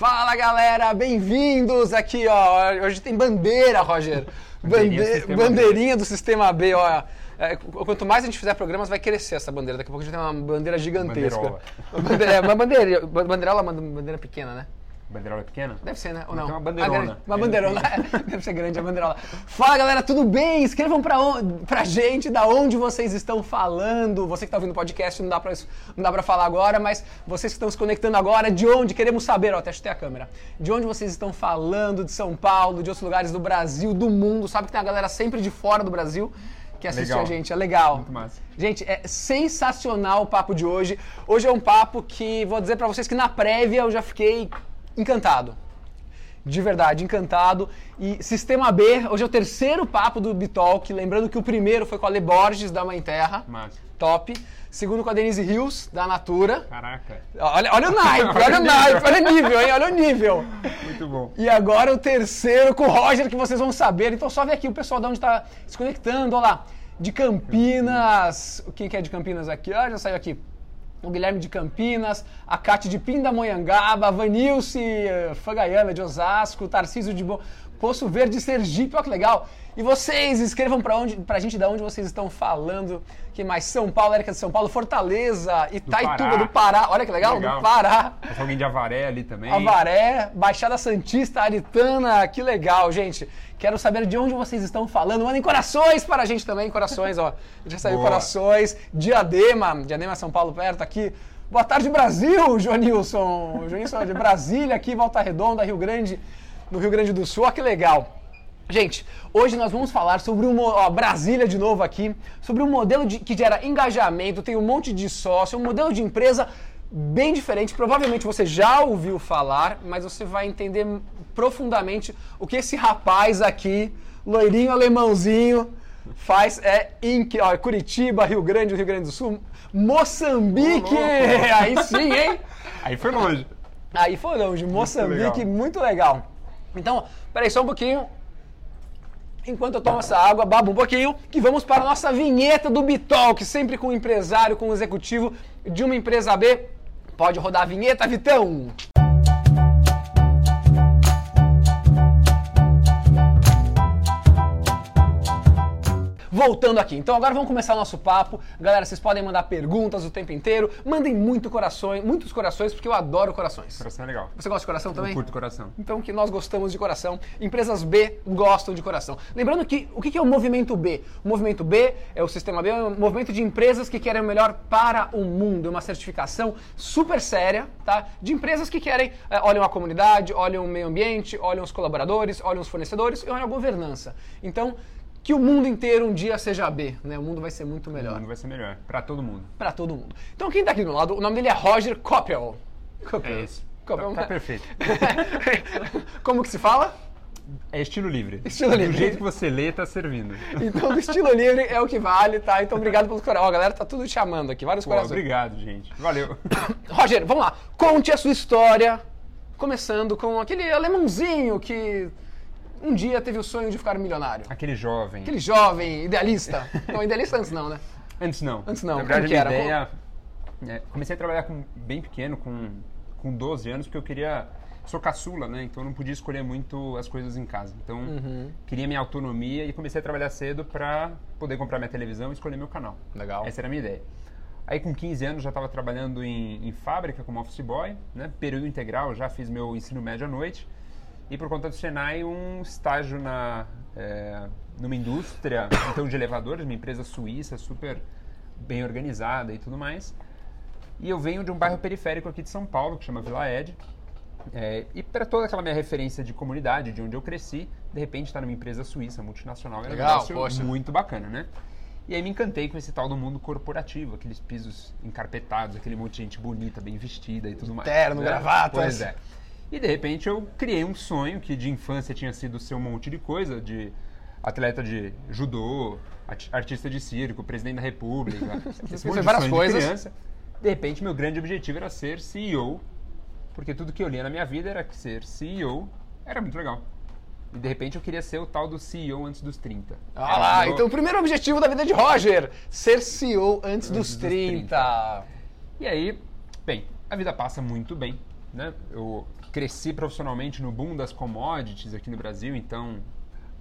Fala galera, bem-vindos aqui, ó. Hoje tem bandeira, Roger. Bandeirinha Bande- do Sistema bandeirinha do Sistema B, ó. É, quanto mais a gente fizer programas, vai crescer essa bandeira. Daqui a pouco a gente tem uma bandeira gigantesca. Bandeirola. Uma bandeira, é, uma bandeira, bandeirola uma bandeira pequena, né? Bandeirola é pequena? Deve ser, né? Ou Tem não? uma bandeirona. Uma bandeirona. Deve ser grande a bandeirola. Fala, galera, tudo bem? Escrevam pra, on... pra gente da onde vocês estão falando. Você que tá ouvindo o podcast, não dá, pra... não dá pra falar agora, mas vocês que estão se conectando agora, de onde? Queremos saber, ó, até chutei a câmera. De onde vocês estão falando, de São Paulo, de outros lugares do Brasil, do mundo. Sabe que tem a galera sempre de fora do Brasil que assiste Legal. a gente. É legal. Muito massa. Gente, é sensacional o papo de hoje. Hoje é um papo que vou dizer pra vocês que na prévia eu já fiquei encantado. De verdade, encantado. E Sistema B, hoje é o terceiro papo do Bitalk. Lembrando que o primeiro foi com a Le Borges, da Mãe Terra. Top. Segundo com a Denise Rios, da Natura. Caraca. Olha, olha o naipe, olha o Olha naipe, olha o nível, hein? Olha o nível. Muito bom. E agora o terceiro com o Roger, que vocês vão saber. Então só ver aqui o pessoal de onde está se conectando. Olha lá. De Campinas. Quem que é de Campinas aqui? Ah, já saiu aqui. O Guilherme de Campinas, a Cátia de Pindamonhangaba, a Vanilce eh, Fagaiana de Osasco, Tarcísio de Bo... Poço Verde, Sergipe, olha que legal. E vocês, escrevam pra, onde, pra gente de onde vocês estão falando. Que mais? São Paulo, Érica de São Paulo, Fortaleza, Itaituba Pará. do Pará. Olha que legal, Legal. do Pará. Tem alguém de Avaré ali também. Avaré, Baixada Santista, Aritana, que legal, gente. Quero saber de onde vocês estão falando. Mandem corações para a gente também, corações, ó. Já saiu corações. Diadema, Diadema São Paulo perto aqui. Boa tarde, Brasil, Joanilson. Joanilson de Brasília, aqui, Volta Redonda, Rio Grande, no Rio Grande do Sul. Ó, que legal. Gente, hoje nós vamos falar sobre um, ó, Brasília de novo aqui, sobre um modelo de- que gera engajamento, tem um monte de sócio, um modelo de empresa bem diferente. Provavelmente você já ouviu falar, mas você vai entender profundamente o que esse rapaz aqui, loirinho alemãozinho, faz é em ó, Curitiba, Rio Grande, Rio Grande do Sul, Moçambique. Louco. Aí sim, hein? Aí foi longe. Aí foi longe, Moçambique, legal. muito legal. Então, peraí só um pouquinho. Enquanto eu tomo essa água, babo um pouquinho, que vamos para a nossa vinheta do Bitalk, sempre com um empresário, com um executivo de uma empresa B. Pode rodar a vinheta, Vitão! Voltando aqui, então agora vamos começar o nosso papo. Galera, vocês podem mandar perguntas o tempo inteiro. Mandem muito corações, muitos corações, porque eu adoro corações. Coração é legal. Você gosta de coração também? Eu curto coração. Então que nós gostamos de coração, empresas B gostam de coração. Lembrando que o que é o movimento B? O movimento B é o sistema B, é um movimento de empresas que querem o melhor para o mundo, é uma certificação super séria, tá? De empresas que querem eh, olham a comunidade, olham o meio ambiente, olham os colaboradores, olham os fornecedores e olham a governança. Então que o mundo inteiro um dia seja B, né? O mundo vai ser muito O melhor mundo vai ser melhor. Pra todo mundo. para todo mundo. Então quem tá aqui do lado, o nome dele é Roger Coppel. Coppel. É esse. Coppel. Tá, tá perfeito. Como que se fala? É estilo livre. Estilo livre. Do jeito que você lê, tá servindo. Então, o estilo livre é o que vale, tá? Então, obrigado pelos corações. Ó, a galera tá tudo te chamando aqui, vários Pô, corações. obrigado, gente. Valeu. Roger, vamos lá. Conte a sua história, começando com aquele alemãozinho que um dia teve o sonho de ficar milionário. Aquele jovem. Aquele jovem idealista. Não, idealista antes não, né? Antes não. Antes não. Na verdade, que era? ideia... é, comecei a trabalhar com, bem pequeno, com, com 12 anos, porque eu queria... Sou caçula, né? Então eu não podia escolher muito as coisas em casa. Então, Uhum. queria minha autonomia e comecei a trabalhar cedo para poder comprar minha televisão e escolher meu canal. Legal. Essa era a minha ideia. Aí com 15 anos já estava trabalhando em, em fábrica como office boy, né? Período integral, já fiz meu ensino médio à noite. E por conta do Senai, um estágio na, é, numa indústria, então de elevadores, uma empresa suíça super bem organizada e tudo mais. E eu venho de um bairro periférico aqui de São Paulo, que chama Vila Ed. É, e para toda aquela minha referência de comunidade, de onde eu cresci, de repente estar numa empresa suíça, multinacional, era Legal, um negócio poxa. muito bacana, né? E aí me encantei com esse tal do mundo corporativo, aqueles pisos encarpetados, aquele monte de gente bonita, bem vestida e tudo mais. Terno, né? gravatas. Pois é. E de repente eu criei um sonho que de infância tinha sido ser um monte de coisa, de atleta de judô, artista de circo, presidente da república. esse monte de várias sonho de coisas. criança. De repente meu grande objetivo era ser CEO, porque tudo que eu lia na minha vida era que ser CEO era muito legal. E de repente eu queria ser o tal do CEO antes dos 30. Ah lá, Era o- então o primeiro objetivo da vida de Roger, ser CEO antes, dos dos 30. E aí, bem, a vida passa muito bem. né? Eu cresci profissionalmente no boom das commodities aqui no Brasil, então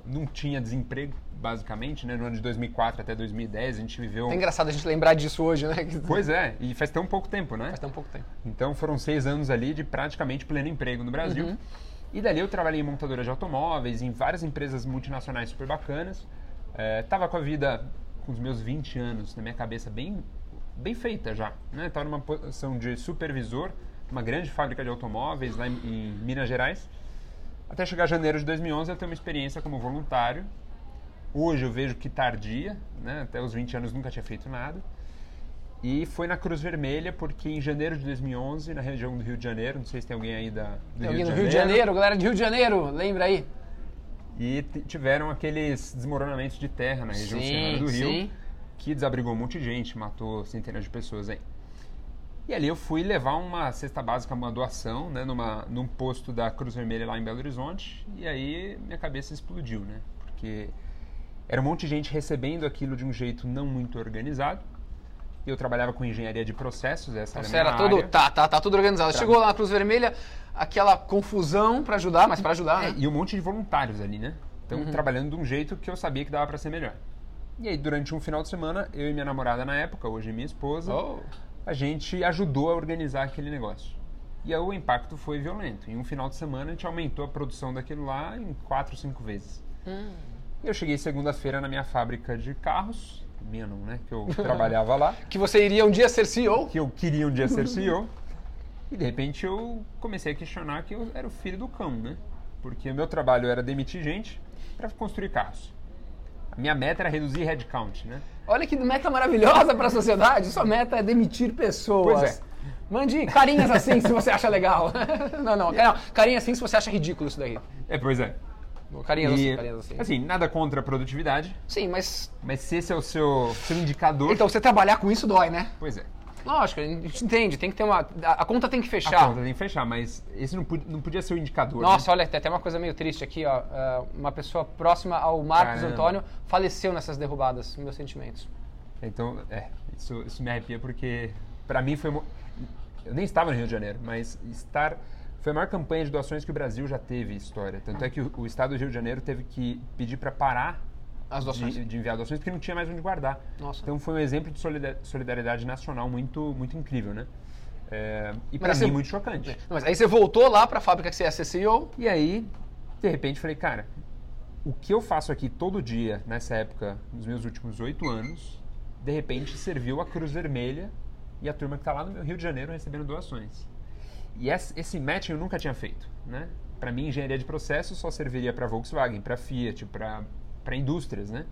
não tinha desemprego, basicamente, né? No ano de 2004 até 2010 a gente viveu... É engraçado a gente lembrar disso hoje, né? Pois é, e faz tão pouco tempo, né? Faz tão pouco tempo. Então foram seis anos ali de praticamente pleno emprego no Brasil. Uhum. E dali eu trabalhei em montadora de automóveis, em várias empresas multinacionais super bacanas. É, tava com a vida, com os meus 20 anos, na minha cabeça bem, bem feita já. Né? Tava numa posição de supervisor, uma grande fábrica de automóveis lá em, em Minas Gerais. Até chegar janeiro de 2011 eu tenho uma experiência como voluntário. Hoje eu vejo que tardia, né? até os 20 anos nunca tinha feito nada. E foi na Cruz Vermelha, porque em janeiro de 2011, na região do Rio de Janeiro, não sei se tem alguém aí da, do Tem Rio, alguém de no Rio de Janeiro, galera de Rio de Janeiro, lembra aí? E tiveram aqueles desmoronamentos de terra na região Sim, do Rio, sim. que desabrigou um monte de gente, matou centenas de pessoas aí. E ali eu fui levar uma cesta básica, uma doação, né, numa, num posto da Cruz Vermelha lá em Belo Horizonte, e aí minha cabeça explodiu, né? Porque era um monte de gente recebendo aquilo de um jeito não muito organizado. Eu trabalhava com engenharia de processos, essa Você era era todo, área. tá, tá, tá tudo organizado. Tá. Chegou lá na Cruz Vermelha, aquela confusão pra ajudar, mas pra ajudar, É, né? e um monte de voluntários ali, né? Então, Uhum. trabalhando de um jeito que eu sabia que dava pra ser melhor. E aí, durante um final de semana, eu e minha namorada na época, hoje minha esposa, Oh. A gente ajudou a organizar aquele negócio. E aí o impacto foi violento. Em um final de semana, a gente aumentou a produção daquilo lá em quatro, cinco vezes. Hum. Eu cheguei segunda-feira na minha fábrica de carros, minha não, né? Que eu trabalhava lá, Que você iria um dia ser CEO? que eu queria um dia ser CEO. E de repente eu comecei a questionar que eu era o filho do cão, né? Porque o meu trabalho era demitir gente para construir carros. A minha meta era reduzir headcount, né? Olha que meta maravilhosa pra sociedade. Sua meta é demitir pessoas. Pois é. Mande carinhas assim se você acha legal. não, não, não. Carinha assim se você acha ridículo isso daí. É, pois é. Carinhas E, assim, carinhas assim. assim, nada contra a produtividade, Sim, mas. mas se esse é o seu, seu indicador, Então você trabalhar com isso dói, né? pois é. Lógico, a gente entende, tem que ter uma. A, a conta tem que A fechar. conta tem que fechar, mas esse não, podia- não podia ser o indicador. Nossa, né? olha, tem até uma coisa meio triste aqui, ó. Ah, Uma pessoa próxima ao Marcos Caramba. Antônio faleceu nessas derrubadas, meus sentimentos. Então, é, isso, isso me arrepia porque, pra mim, foi. Eu nem estava no Rio de Janeiro, mas estar. Foi a maior campanha de doações que o Brasil já teve em história. Tanto é que o, o estado do Rio de Janeiro teve que pedir para parar As doações. de, de enviar doações porque não tinha mais onde guardar. Nossa. Então foi um exemplo de solida- solidariedade nacional muito, muito incrível, né? É, e para mim você- muito chocante. Não, Mas aí você voltou lá pra fábrica que você ser CEO. E aí, de repente, falei, cara, o que eu faço aqui todo dia, nessa época, nos meus últimos oito anos, de repente serviu a Cruz Vermelha e a turma que está lá no Rio de Janeiro recebendo doações. E esse, matching eu nunca tinha feito, né? Para mim, engenharia de processos só serviria para Volkswagen, para Fiat, para indústrias, né?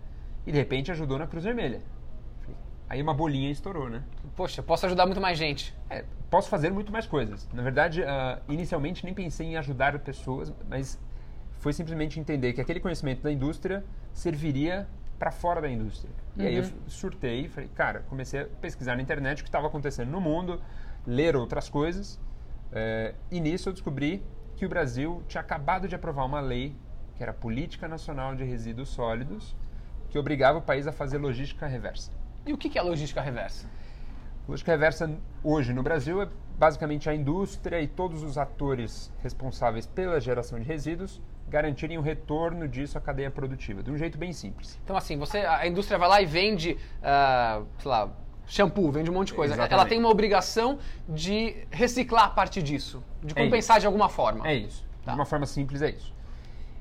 E de repente ajudou na Cruz Vermelha. Aí uma bolinha estourou, né? Poxa, posso ajudar muito mais gente. É, posso fazer muito mais coisas. Na verdade, ah, inicialmente nem pensei em ajudar pessoas, mas foi simplesmente entender que aquele conhecimento da indústria serviria para fora da indústria. E aí eu Uhum. surtei falei, cara, comecei a pesquisar na internet o que estava acontecendo no mundo, ler outras coisas. eh, e nisso eu descobri que o Brasil tinha acabado de aprovar uma lei, que era a Política Nacional de Resíduos Sólidos, que obrigava o país a fazer logística reversa. E o que é logística reversa? Logística reversa hoje no Brasil é basicamente a indústria e todos os atores responsáveis pela geração de resíduos garantirem o retorno disso à cadeia produtiva, de um jeito bem simples. Então, assim, você, a indústria vai lá e vende, ah, sei lá, shampoo, vende um monte de coisa. Exatamente. Ela tem uma obrigação de reciclar a parte disso, de É compensar de alguma forma. É isso. Tá. De uma forma simples é isso.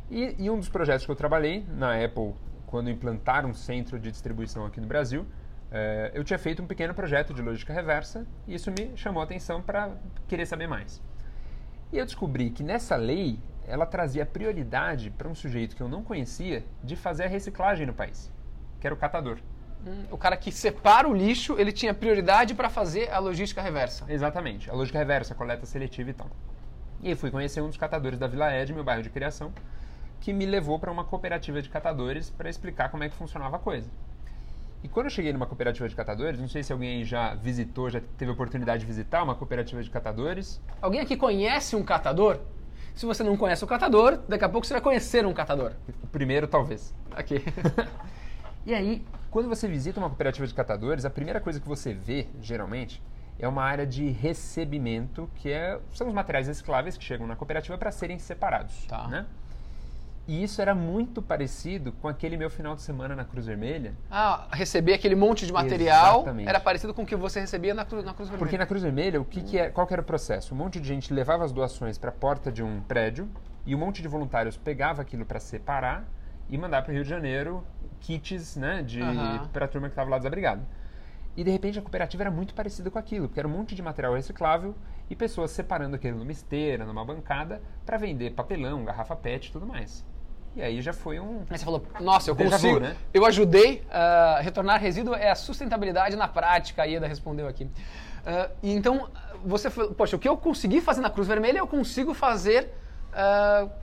E, e um dos projetos que eu trabalhei na Apple, quando implantaram um centro de distribuição aqui no Brasil, eh, eu tinha feito um pequeno projeto de logística reversa e isso me chamou a atenção para querer saber mais. E eu descobri que nessa lei ela trazia prioridade para um sujeito que eu não conhecia de fazer a reciclagem no país, que era o catador. Hum, O cara que separa o lixo, ele tinha prioridade para fazer a logística reversa. Exatamente, a lógica reversa, a coleta seletiva e tal. E aí fui conhecer um dos catadores da Vila Ed, meu bairro de criação, que me levou para uma cooperativa de catadores para explicar como é que funcionava a coisa. E quando eu cheguei numa cooperativa de catadores, não sei se alguém já visitou, já teve a oportunidade de visitar uma cooperativa de catadores. Alguém aqui conhece um catador? Se você não conhece o catador, daqui a pouco você vai conhecer um catador. O primeiro, talvez. Aqui. E aí, quando você visita uma cooperativa de catadores, a primeira coisa que você vê, geralmente, é uma área de recebimento, que é, são os materiais recicláveis que chegam na cooperativa para serem separados. Tá. Né? E isso era muito parecido com aquele meu final de semana na Cruz Vermelha. Ah, receber aquele monte de material Exatamente. era parecido com o que você recebia na, Cru- na Cruz Vermelha. Porque na Cruz Vermelha, o que, que é, qual que era o processo? Um monte de gente levava as doações para a porta de um prédio e um monte de voluntários pegava aquilo para separar e mandar para o Rio de Janeiro kits né, de, Aham. para a turma que estava lá desabrigada. E de repente a cooperativa era muito parecida com aquilo, porque era um monte de material reciclável e pessoas separando aquilo numa esteira, numa bancada, para vender papelão, garrafa PET e tudo mais. E aí já foi um. Aí você falou, nossa, eu Déjà vu, consigo, né? eu ajudei, ah, retornar resíduo é a sustentabilidade na prática, a Ieda respondeu aqui. Ah, e então, você falou, poxa, o que eu consegui fazer na Cruz Vermelha, eu consigo fazer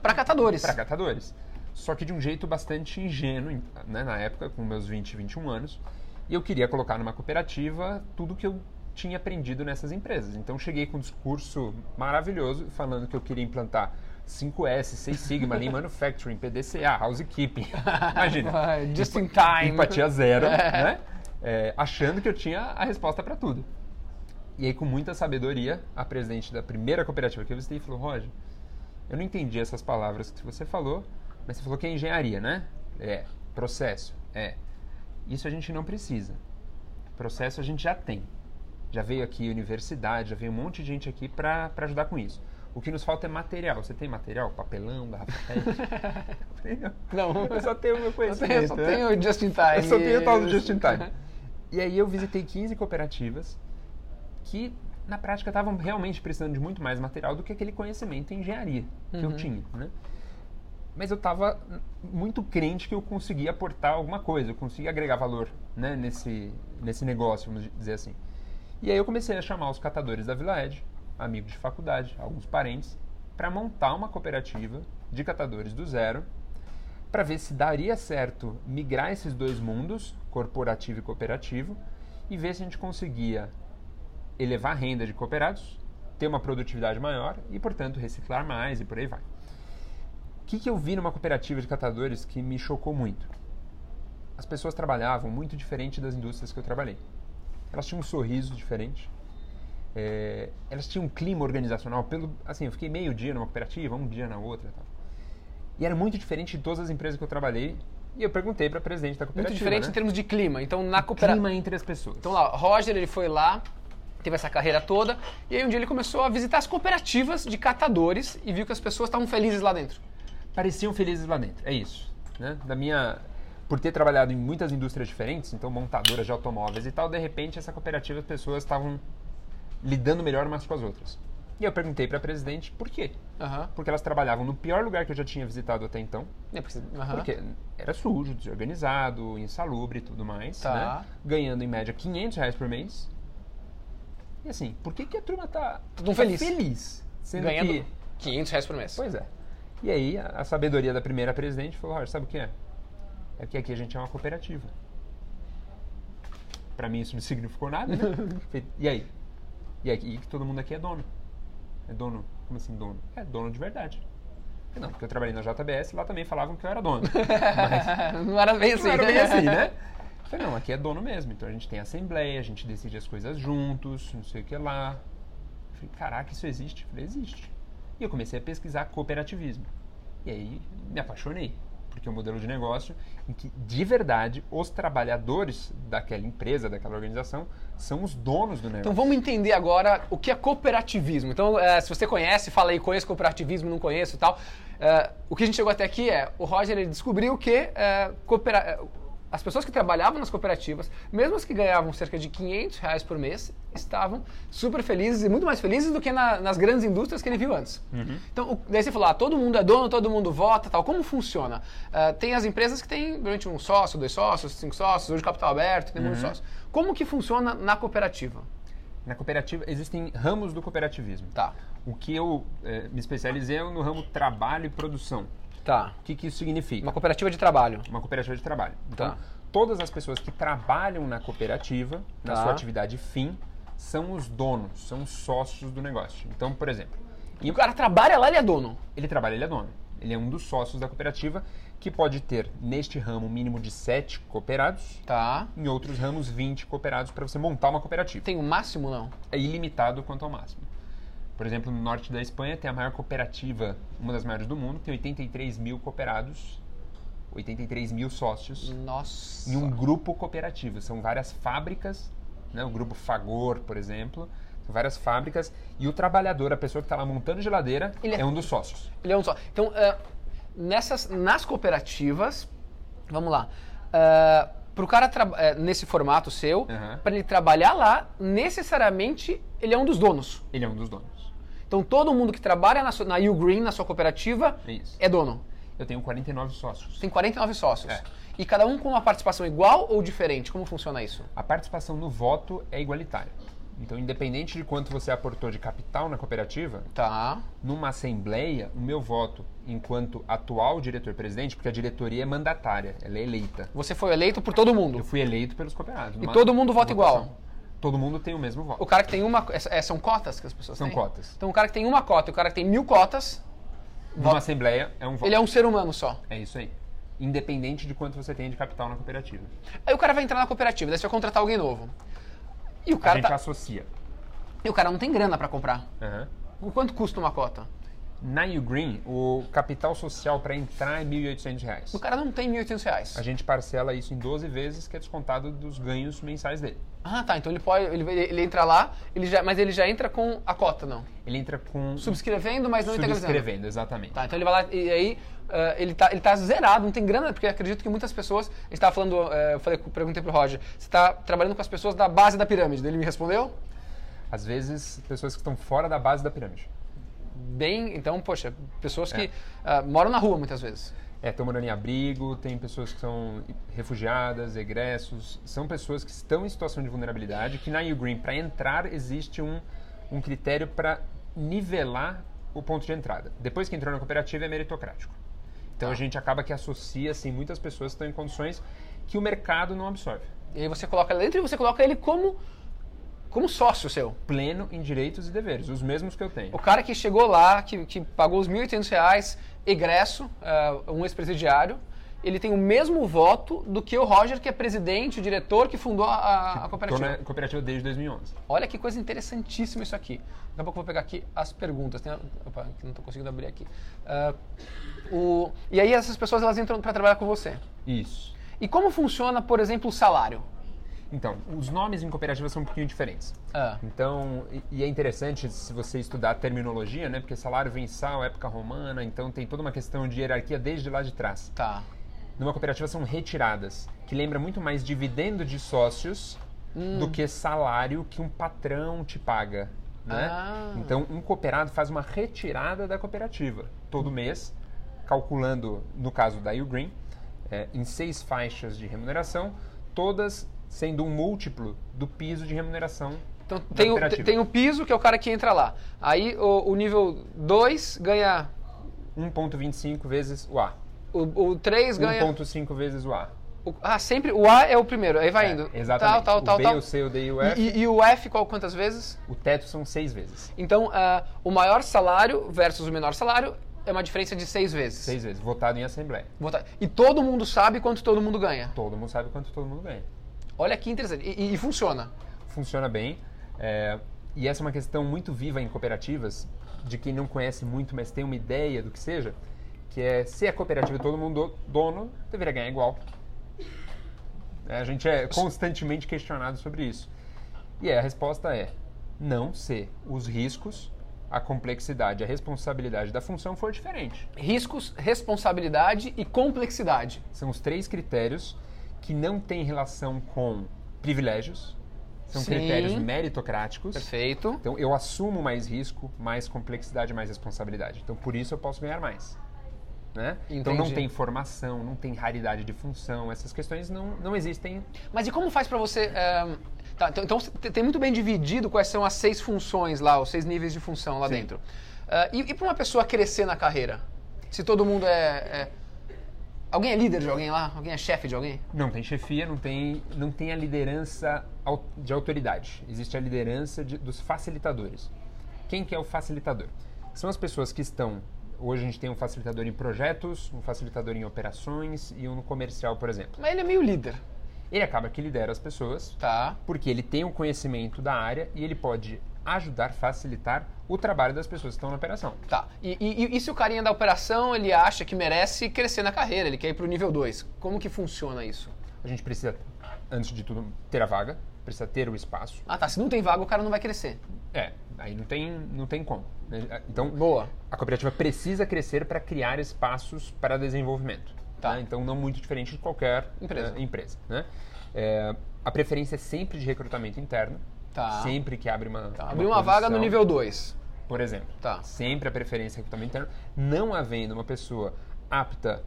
para catadores. para catadores. Só que de um jeito bastante ingênuo, né, na época, com meus 20, 21 anos. E eu queria colocar numa cooperativa tudo que eu tinha aprendido nessas empresas. Então cheguei com um discurso maravilhoso falando que eu queria implantar 5S, 6 Sigma, Lean Manufacturing, PDCA, Housekeeping. Imagina. Just in time. Empatia zero, É. né? É, achando que eu tinha a resposta para tudo. E aí, com muita sabedoria, a presidente da primeira cooperativa que eu visitei falou: Roger, eu não entendi essas palavras que você falou, mas você falou que é engenharia, né? É. Processo? É. Isso a gente não precisa. Processo a gente já tem. Já veio aqui universidade, já veio um monte de gente aqui para ajudar com isso. O que nos falta é material. Você tem material? Papelão, garrafa PET? Eu Não. eu só tenho o meu Eu conhecimento. tenho, só né? tenho o Just in Time. Eu só tenho o tal do Just in Time. E aí eu visitei 15 cooperativas que, na prática, estavam realmente precisando de muito mais material do que aquele conhecimento em engenharia que eu Uhum. tinha, né? Mas eu estava muito crente que eu conseguia aportar alguma coisa, eu conseguia agregar valor né, nesse, nesse negócio, vamos dizer assim. E aí eu comecei a chamar os catadores da Vila Ed, amigos de faculdade, alguns parentes, para montar uma cooperativa de catadores do zero, para ver se daria certo migrar esses dois mundos, corporativo e cooperativo, e ver se a gente conseguia elevar a renda de cooperados, ter uma produtividade maior e, portanto, reciclar mais e por aí vai. O que, que eu vi numa cooperativa de catadores que me chocou muito? As pessoas trabalhavam muito diferente das indústrias que eu trabalhei. Elas tinham um sorriso diferente. É, elas tinham um clima organizacional. Pelo, assim, eu fiquei meio dia numa cooperativa, um dia na outra. Tal. E era muito diferente de todas as empresas que eu trabalhei. E eu perguntei para presidente da Muito cooperativa. diferente né? em termos de clima. Então, na cooperativa. clima entre as pessoas. Então lá, Roger, ele foi lá, teve essa carreira toda, e aí um dia ele começou a visitar as cooperativas de catadores e viu que as pessoas estavam felizes lá dentro. pareciam felizes lá dentro. É isso. Né? Da minha, por ter trabalhado em muitas indústrias diferentes, então montadoras de automóveis e tal, de repente essa cooperativa as pessoas estavam lidando melhor umas com as outras. E eu perguntei para a presidente por quê? Aham. Porque elas trabalhavam no pior lugar que eu já tinha visitado até então, É, porque- aham. porque era sujo, desorganizado, insalubre e tudo mais, Tá. né? ganhando em média 500 reais por mês. E assim, por que, que a turma tá, Tão tá feliz. feliz? Ganhando que 500 reais por mês. Pois é. E aí, a, a sabedoria da primeira presidente falou: Roger, sabe o que é? É que aqui a gente é uma cooperativa. Pra mim isso não significou nada, né? E aí? E aí que todo mundo aqui é dono. É dono. Como assim dono? É dono de verdade. Não, porque eu trabalhei na JBS lá também falavam que eu era dono. Mas não era bem assim. não era bem assim, né? Eu Falei, não, aqui é dono mesmo. Então a gente tem assembleia, a gente decide as coisas juntos, não sei o que lá. Eu Falei, caraca, isso existe? Eu Falei, existe. E eu comecei a pesquisar cooperativismo. E aí me apaixonei. Porque é um modelo de negócio em que, de verdade, os trabalhadores daquela empresa, daquela organização, são os donos do negócio. Então vamos entender agora o que é cooperativismo. Então, eh, se você conhece, fala aí, conheço cooperativismo, não conheço e tal. Eh, o que a gente chegou até aqui é, o Roger ele descobriu que coopera- eh, as pessoas que trabalhavam nas cooperativas, mesmo as que ganhavam cerca de 500 reais por mês, estavam super felizes e muito mais felizes do que na- nas grandes indústrias que ele viu antes. Então, o- daí você falou, ah, todo mundo é dono, todo mundo vota, tal. Como funciona? Ah, tem as empresas que têm durante um sócio, dois sócios, cinco sócios, hoje capital aberto, tem muitos sócios. Como que funciona na cooperativa? Na cooperativa, existem ramos do cooperativismo. Tá. O que eu eh, me especializei é no ramo trabalho e produção. Tá. O que, que isso significa? Uma cooperativa de trabalho. uma cooperativa de trabalho. Então, Tá. todas as pessoas que trabalham na cooperativa, na Tá. sua atividade fim, são os donos, são os sócios do negócio. Então, por exemplo, E o cara trabalha lá, ele é dono. ele trabalha, ele é dono. Ele é um dos sócios da cooperativa que pode ter, neste ramo, um mínimo de 7 cooperados, Tá. em outros ramos, 20 cooperados para você montar uma cooperativa. Tem o máximo, não? É ilimitado quanto ao máximo. Por exemplo, no norte da Espanha tem a maior cooperativa, uma das maiores do mundo, tem 83 mil cooperados, 83 mil sócios Nossa. em um grupo cooperativo. São várias fábricas, né? o grupo Fagor, por exemplo, são várias fábricas e o trabalhador, a pessoa que está lá montando geladeira, é- é um dos sócios. Ele é um só. Então, ah, nessas, nas cooperativas, vamos lá. para o cara, eh, nesse formato seu, Aham. para ele trabalhar lá, necessariamente ele é um dos donos. Ele é um dos donos. Então, todo mundo que trabalha na, sua- na U Green, na sua cooperativa, É isso. é dono. Eu tenho 49 sócios. Tem 49 sócios. É. E cada um com uma participação igual ou diferente? Como funciona isso? A participação no voto é igualitária. Então, independente de quanto você aportou de capital na cooperativa, Tá. numa assembleia, o meu voto enquanto atual diretor-presidente, porque a diretoria é mandatária, ela é eleita. Você foi eleito por todo mundo. Eu fui eleito pelos cooperados. E todo mundo vota votação. igual? Todo mundo tem o mesmo voto. O cara que tem uma. é, são cotas que as pessoas São têm? cotas. Então, o cara que tem uma cota e o cara que tem mil cotas, Numa assembleia é um voto. ele é um ser humano só. É isso aí. Independente de quanto você tem de capital na cooperativa. Aí o cara vai entrar na cooperativa, daí você vai contratar alguém novo. E o A cara, gente tá- associa. e o cara não tem grana pra comprar. Aham. O quanto custa uma cota? Na Ugreen, o capital social para entrar é 1.800 reais. O cara não tem 1.800 reais. A gente parcela isso em 12 vezes, que é descontado dos ganhos mensais dele. Ah, tá. Então ele pode. Ele, ele entra lá, ele já, mas ele já entra com a cota, não. Ele entra com. Subscrevendo, mas não integralizando. subscrevendo, exatamente. Tá, então ele vai lá e aí ah, ele, tá, ele tá zerado, não tem grana, porque acredito que muitas pessoas. Tava falando, eh, eu falei, perguntei pro Roger, você tá trabalhando com as pessoas da base da pirâmide. Ele me respondeu? Às vezes, pessoas que estão fora da base da pirâmide. Bem, então, poxa, pessoas que ah, moram na rua muitas vezes. É, estão morando em abrigo, tem pessoas que são refugiadas, egressos, são pessoas que estão em situação de vulnerabilidade, que na Ugreen, para entrar, existe um, um critério para nivelar o ponto de entrada. Depois que entrou na cooperativa, é meritocrático. Então Tá. a gente acaba que associa, assim, muitas pessoas que estão em condições que o mercado não absorve. E aí você coloca ele dentro e você coloca ele como, como sócio seu. Pleno em direitos e deveres, os mesmos que eu tenho. O cara que chegou lá, que, que pagou os 1.800 reais, egresso, ah, um ex-presidiário, ele tem o mesmo voto do que o Roger, que é presidente, o diretor que fundou a, a- cooperativa. cooperativa desde 2011. Olha que coisa interessantíssima isso aqui. Daqui a pouco eu vou pegar aqui as perguntas. Tem, opa, não estou conseguindo abrir aqui. Ah, o, e aí essas pessoas elas entram para trabalhar com você. Isso. E como funciona, por exemplo, o salário? Então, os nomes em cooperativa são um pouquinho diferentes. Ah, Então, e- e é interessante se você estudar a terminologia, né? Porque salário vensal, época romana, então tem toda uma questão de hierarquia desde lá de trás. tá. Numa cooperativa são retiradas, que lembra muito mais dividendo de sócios Hum. do que salário que um patrão te paga, né? Ah. Então, um cooperado faz uma retirada da cooperativa todo mês, calculando, no caso da Ugreen, é, em seis faixas de remuneração, todas sendo um múltiplo do piso de remuneração Então tem o, tem o piso, que é o cara que entra lá. Aí o, o nível 2 ganha. 1.25 vezes o A. O, o 3 ganha. 1.5 vezes o A. o- ah, sempre. O A é o primeiro, aí vai É, indo. exatamente. Tal, tal, o tal, B, tal. o C, o D e o F. E, e- o F, qual, quantas vezes? O teto são seis vezes. Então, ah, o maior salário versus o menor salário é uma diferença de seis vezes. Seis vezes. Votado em assembleia. Vota- E todo mundo sabe quanto todo mundo ganha. Todo mundo sabe quanto todo mundo ganha. Olha que interessante. E, e- funciona. Funciona bem. é, e essa é uma questão muito viva em cooperativas, de quem não conhece muito, mas tem uma ideia do que seja, que é se é cooperativa e todo mundo dono, deveria ganhar igual. É, a gente é constantemente questionado sobre isso. E a resposta é não se os riscos, a complexidade, a responsabilidade da função for diferente. Riscos, responsabilidade e complexidade. São os três critérios que não têm relação com privilégios, são Sim. critérios meritocráticos. Perfeito. Então eu assumo mais risco, mais complexidade, mais responsabilidade. Então por isso eu posso ganhar mais. Né? Então não tem formação, não tem raridade de função, essas questões não, não existem. Mas e como faz pra você. ehm, tá, então, então tem tem muito bem dividido quais são as seis funções lá, os seis níveis de função lá Sim. dentro. Ah, e e para uma pessoa crescer na carreira? Se todo mundo é, é- Alguém é líder de alguém lá? Alguém é chefe de alguém? Não tem chefia, não tem, não tem a liderança de autoridade. Existe a liderança de- dos facilitadores. Quem que é o facilitador? São as pessoas que estão hoje a gente tem um facilitador em projetos, um facilitador em operações e um no comercial, por exemplo. Mas ele é meio líder. Ele acaba que lidera as pessoas, Tá. porque ele tem o conhecimento da área e ele pode ajudar, facilitar o trabalho das pessoas que estão na operação. Tá. E, e- e se o carinha da operação, ele acha que merece crescer na carreira, ele quer ir pro nível 2. Como que funciona isso? A gente precisa, antes de tudo, ter a vaga, precisa ter o espaço. Ah, tá. Se não tem vaga, o cara não vai crescer. É, aí não tem, não tem como. né? Então, Boa. a cooperativa precisa crescer para criar espaços para desenvolvimento. Tá. né? Então, não muito diferente de qualquer Empresa. eh, empresa né? É, a preferência é sempre de recrutamento interno. Tá. Sempre que abre uma. Tá. Abrir uma vaga no nível 2. Por exemplo. Tá. Sempre a preferência é recrutamento interno. Não havendo uma pessoa apta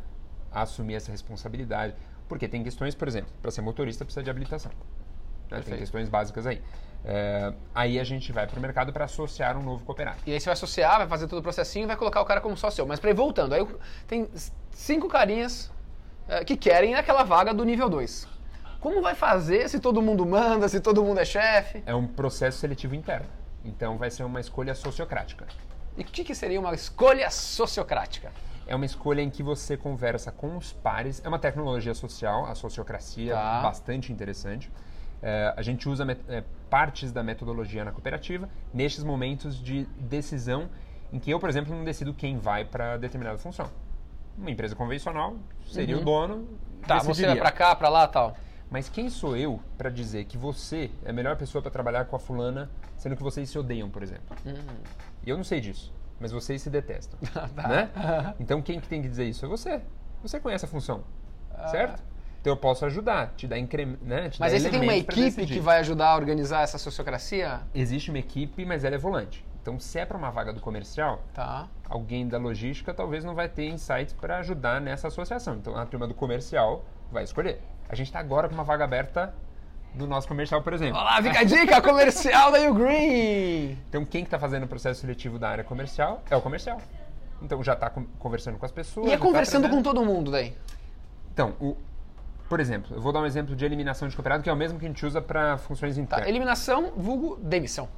a assumir essa responsabilidade. Porque tem questões, por exemplo, para ser motorista precisa de habilitação. né? Tem questões básicas aí. É, aí a gente vai para o mercado para associar um novo cooperado. E aí você vai associar, vai fazer todo o processinho e vai colocar o cara como sócio. Mas pra ir voltando, aí tem cinco carinhas eh, que querem aquela vaga do nível 2. Como vai fazer se todo mundo manda, se todo mundo é chefe? É um processo seletivo interno. Então vai ser uma escolha sociocrática. E o que, que seria uma escolha sociocrática? É uma escolha em que você conversa com os pares. É uma tecnologia social, a sociocracia, Tá. bastante interessante. É, a gente usa é, partes da metodologia na cooperativa nestes momentos de decisão em que eu, por exemplo, não decido quem vai para determinada função. Uma empresa convencional seria o dono. Uhum. Tá, você decidiria. vai pra cá, pra lá tal. Mas quem sou eu para dizer que você é a melhor pessoa para trabalhar com a fulana, sendo que vocês se odeiam, por exemplo? E eu não sei disso, mas vocês se detestam, né? Então quem que tem que dizer isso é você. Você conhece a função, certo? Então eu posso ajudar, te dar incremento, né? Te Mas dar aí você tem uma equipe que vai ajudar a organizar essa sociocracia? Existe uma equipe, mas ela é volante. Então se é para uma vaga do comercial, Tá. alguém da logística talvez não vai ter insights para ajudar nessa associação. Então a turma do comercial vai escolher. A gente está agora com uma vaga aberta no nosso comercial, por exemplo. Olá, fica a dica comercial da Green. Então, quem está fazendo o processo seletivo da área comercial é o comercial. Então, já está conversando com as pessoas. E é tá conversando com aprendendo. todo mundo daí. Então, o- por exemplo, eu vou dar um exemplo de eliminação de cooperado, que é o mesmo que a gente usa para funções Tá, internas. eliminação, vulgo, demissão.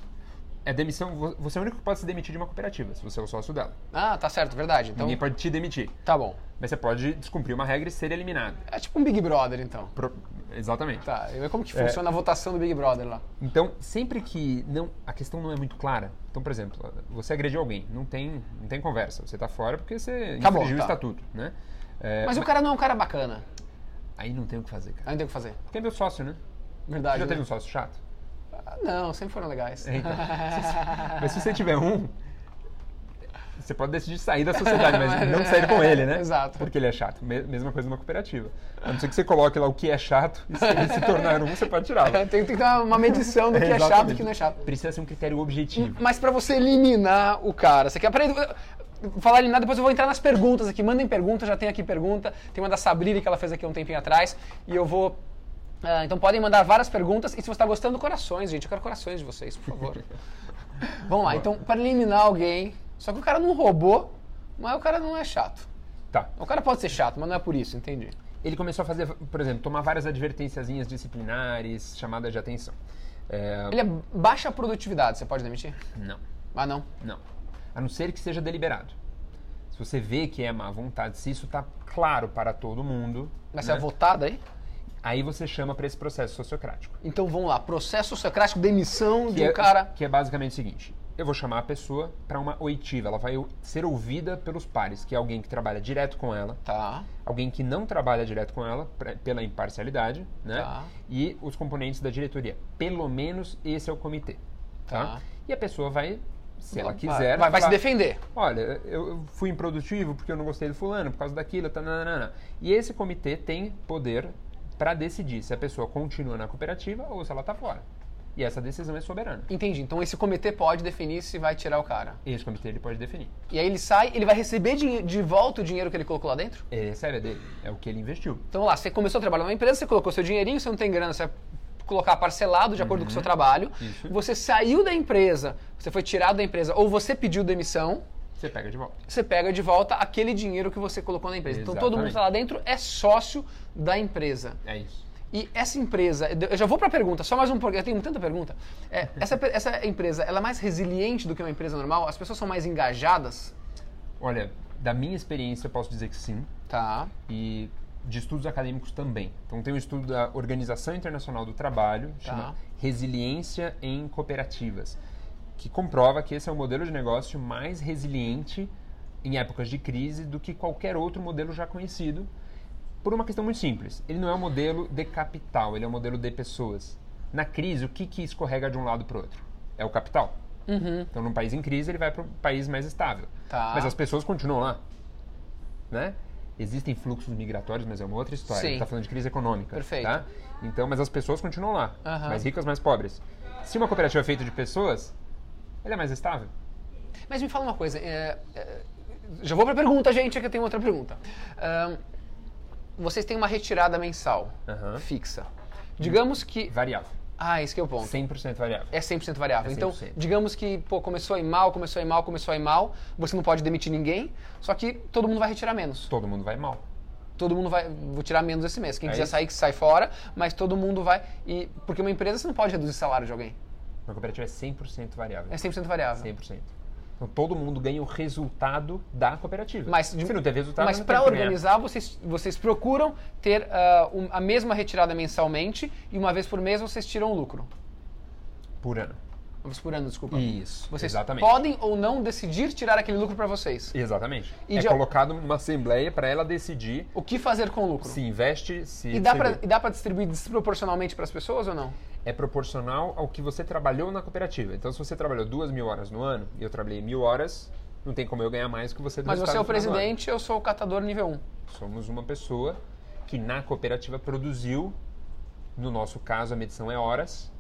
É demissão, vo- você é o único que pode se demitir de uma cooperativa, se você é o sócio dela. Ah, tá certo, verdade. Então, Ninguém pode te demitir. tá bom. Mas você pode descumprir uma regra e ser eliminado. É tipo um Big Brother, então. Pro- Exatamente. Tá, e como que É. funciona a votação do Big Brother lá? Então, sempre que não, a questão não é muito clara. Então, por exemplo, você agrediu alguém, não tem, não tem conversa. Você está fora porque você Acabou, infringiu tá. o estatuto, né? É, Mas o cara não é um cara bacana. Aí não tem o que fazer, cara. Aí não tem o que fazer. Porque é meu sócio, né? Verdade. já né? teve um sócio chato? Ah, Não, sempre foram legais. É, então. Mas se você tiver um, você pode decidir sair da sociedade, mas não sair com ele, né? Exato. Porque ele é chato. Me- Mesma coisa numa cooperativa. A não ser que você coloque lá o que é chato, e se ele se tornar um, você pode tirá-lo. tem, tem que ter uma medição do que é chato e que não é chato. Precisa ser um critério objetivo. Mas pra você eliminar o cara, você quer. Peraí, falar eliminar, depois eu vou entrar nas perguntas aqui. Mandem perguntas, já tem aqui pergunta. Tem uma da Sabrina que ela fez aqui um tempinho atrás. E eu vou. Ah, então podem mandar várias perguntas. E se você está gostando, corações, gente. Eu quero corações de vocês, por favor. Vamos lá, então, para eliminar alguém. Só que o cara não roubou, mas o cara não é chato. Tá. O cara pode ser chato, mas não é por isso, entendi. Ele começou a fazer, por exemplo, tomar várias advertênciazinhas disciplinares, chamadas de atenção. É, Ele é baixa produtividade, você pode demitir? Não, Ah, não. não. A não ser que seja deliberado. Se você vê que é má vontade, se isso está claro para todo mundo, Mas né, você é votado aí? Aí você chama para esse processo sociocrático. Então vamos lá, processo socrático, demissão Que de é, um cara. que é basicamente o seguinte: eu vou chamar a pessoa para uma oitiva, ela vai ser ouvida pelos pares, que é alguém que trabalha direto com ela, Tá. alguém que não trabalha direto com ela pra- pela imparcialidade, né? Tá. E os componentes da diretoria. Pelo menos esse é o comitê, tá? Tá. E a pessoa vai, se ela quiser, Vai, vai se defender. Olha, eu fui improdutivo porque eu não gostei do fulano, por causa daquilo, tá, nananana. E esse comitê tem poder para decidir se a pessoa continua na cooperativa ou se ela está fora. E essa decisão é soberana. Entendi. Então esse comitê pode definir se vai tirar o cara. Esse comitê ele pode definir. E aí ele sai, ele vai receber dinhe- de volta o dinheiro que ele colocou lá dentro? Ele recebe é dele, é o que ele investiu. Então lá, você começou a trabalhar numa empresa, você colocou seu dinheirinho, você não tem grana, você vai colocar parcelado de acordo com o seu trabalho. Isso. Você saiu da empresa, você foi tirado da empresa, ou você pediu demissão, Você pega de volta. você pega de volta aquele dinheiro que você colocou na empresa. Então todo mundo que Exatamente. está lá dentro é sócio da empresa. É isso. E essa empresa, eu já vou para a pergunta, só mais um pouco, eu tenho tanta pergunta. É, essa, essa empresa, ela é mais resiliente do que uma empresa normal? As pessoas são mais engajadas? Olha, da minha experiência eu posso dizer que sim. Tá. E de estudos acadêmicos também. Então tem um estudo da Organização Internacional do Trabalho, Tá. chama Resiliência em Cooperativas, que comprova que esse é o modelo de negócio mais resiliente em épocas de crise do que qualquer outro modelo já conhecido, por uma questão muito simples. Ele não é um modelo de capital, ele é um modelo de pessoas. Na crise, o que, que escorrega de um lado para o outro? É o capital. Uhum. Então, num país em crise, ele vai para um país mais estável. Tá. Mas as pessoas continuam lá. Né? Existem fluxos migratórios, mas é uma outra história. Sim. A gente está falando de crise econômica. Perfeito. Tá? Então, mas as pessoas continuam lá. Aham. Mais ricas, mais pobres. Se uma cooperativa é feita de pessoas, ela é mais estável. Mas me fala uma coisa. é, é, já vou para a pergunta, gente, que eu tenho outra pergunta. Vocês têm uma retirada mensal Aham. fixa. Digamos que. Variável. Ah, esse que é o ponto. 100% variável. É 100% variável. É Então, 100%. digamos que, pô, começou a ir mal, começou a ir mal, começou a ir mal, você não pode demitir ninguém, só que todo mundo vai retirar menos. Todo mundo vai mal. Todo mundo vai, vou tirar menos esse mês. Quem É quiser isso. sair, que sai fora, mas todo mundo vai. E, porque uma empresa você não pode reduzir o salário de alguém. Uma cooperativa é 100% variável. É 100% variável. 100%. Então, todo mundo ganha o resultado da cooperativa. Mas, Se não teve resultado, mas para ganhar. organizar, vocês, vocês procuram ter ah, um- a mesma retirada mensalmente e uma vez por mês vocês tiram o lucro. Por ano. Uma vez por ano, desculpa. Isso, Vocês exatamente. podem ou não decidir tirar aquele lucro para vocês. Exatamente. E é de- colocado numa assembleia para ela decidir O que fazer com o lucro? se investe, se E dá e dá pra distribuir desproporcionalmente para as pessoas ou não? É proporcional ao que você trabalhou na cooperativa. Então, se você trabalhou duas mil horas no ano e eu trabalhei mil horas, não tem como eu ganhar mais que você do Mas você é o presidente, eu sou o catador nível 1. Somos uma pessoa que na cooperativa produziu, no nosso caso a medição é horas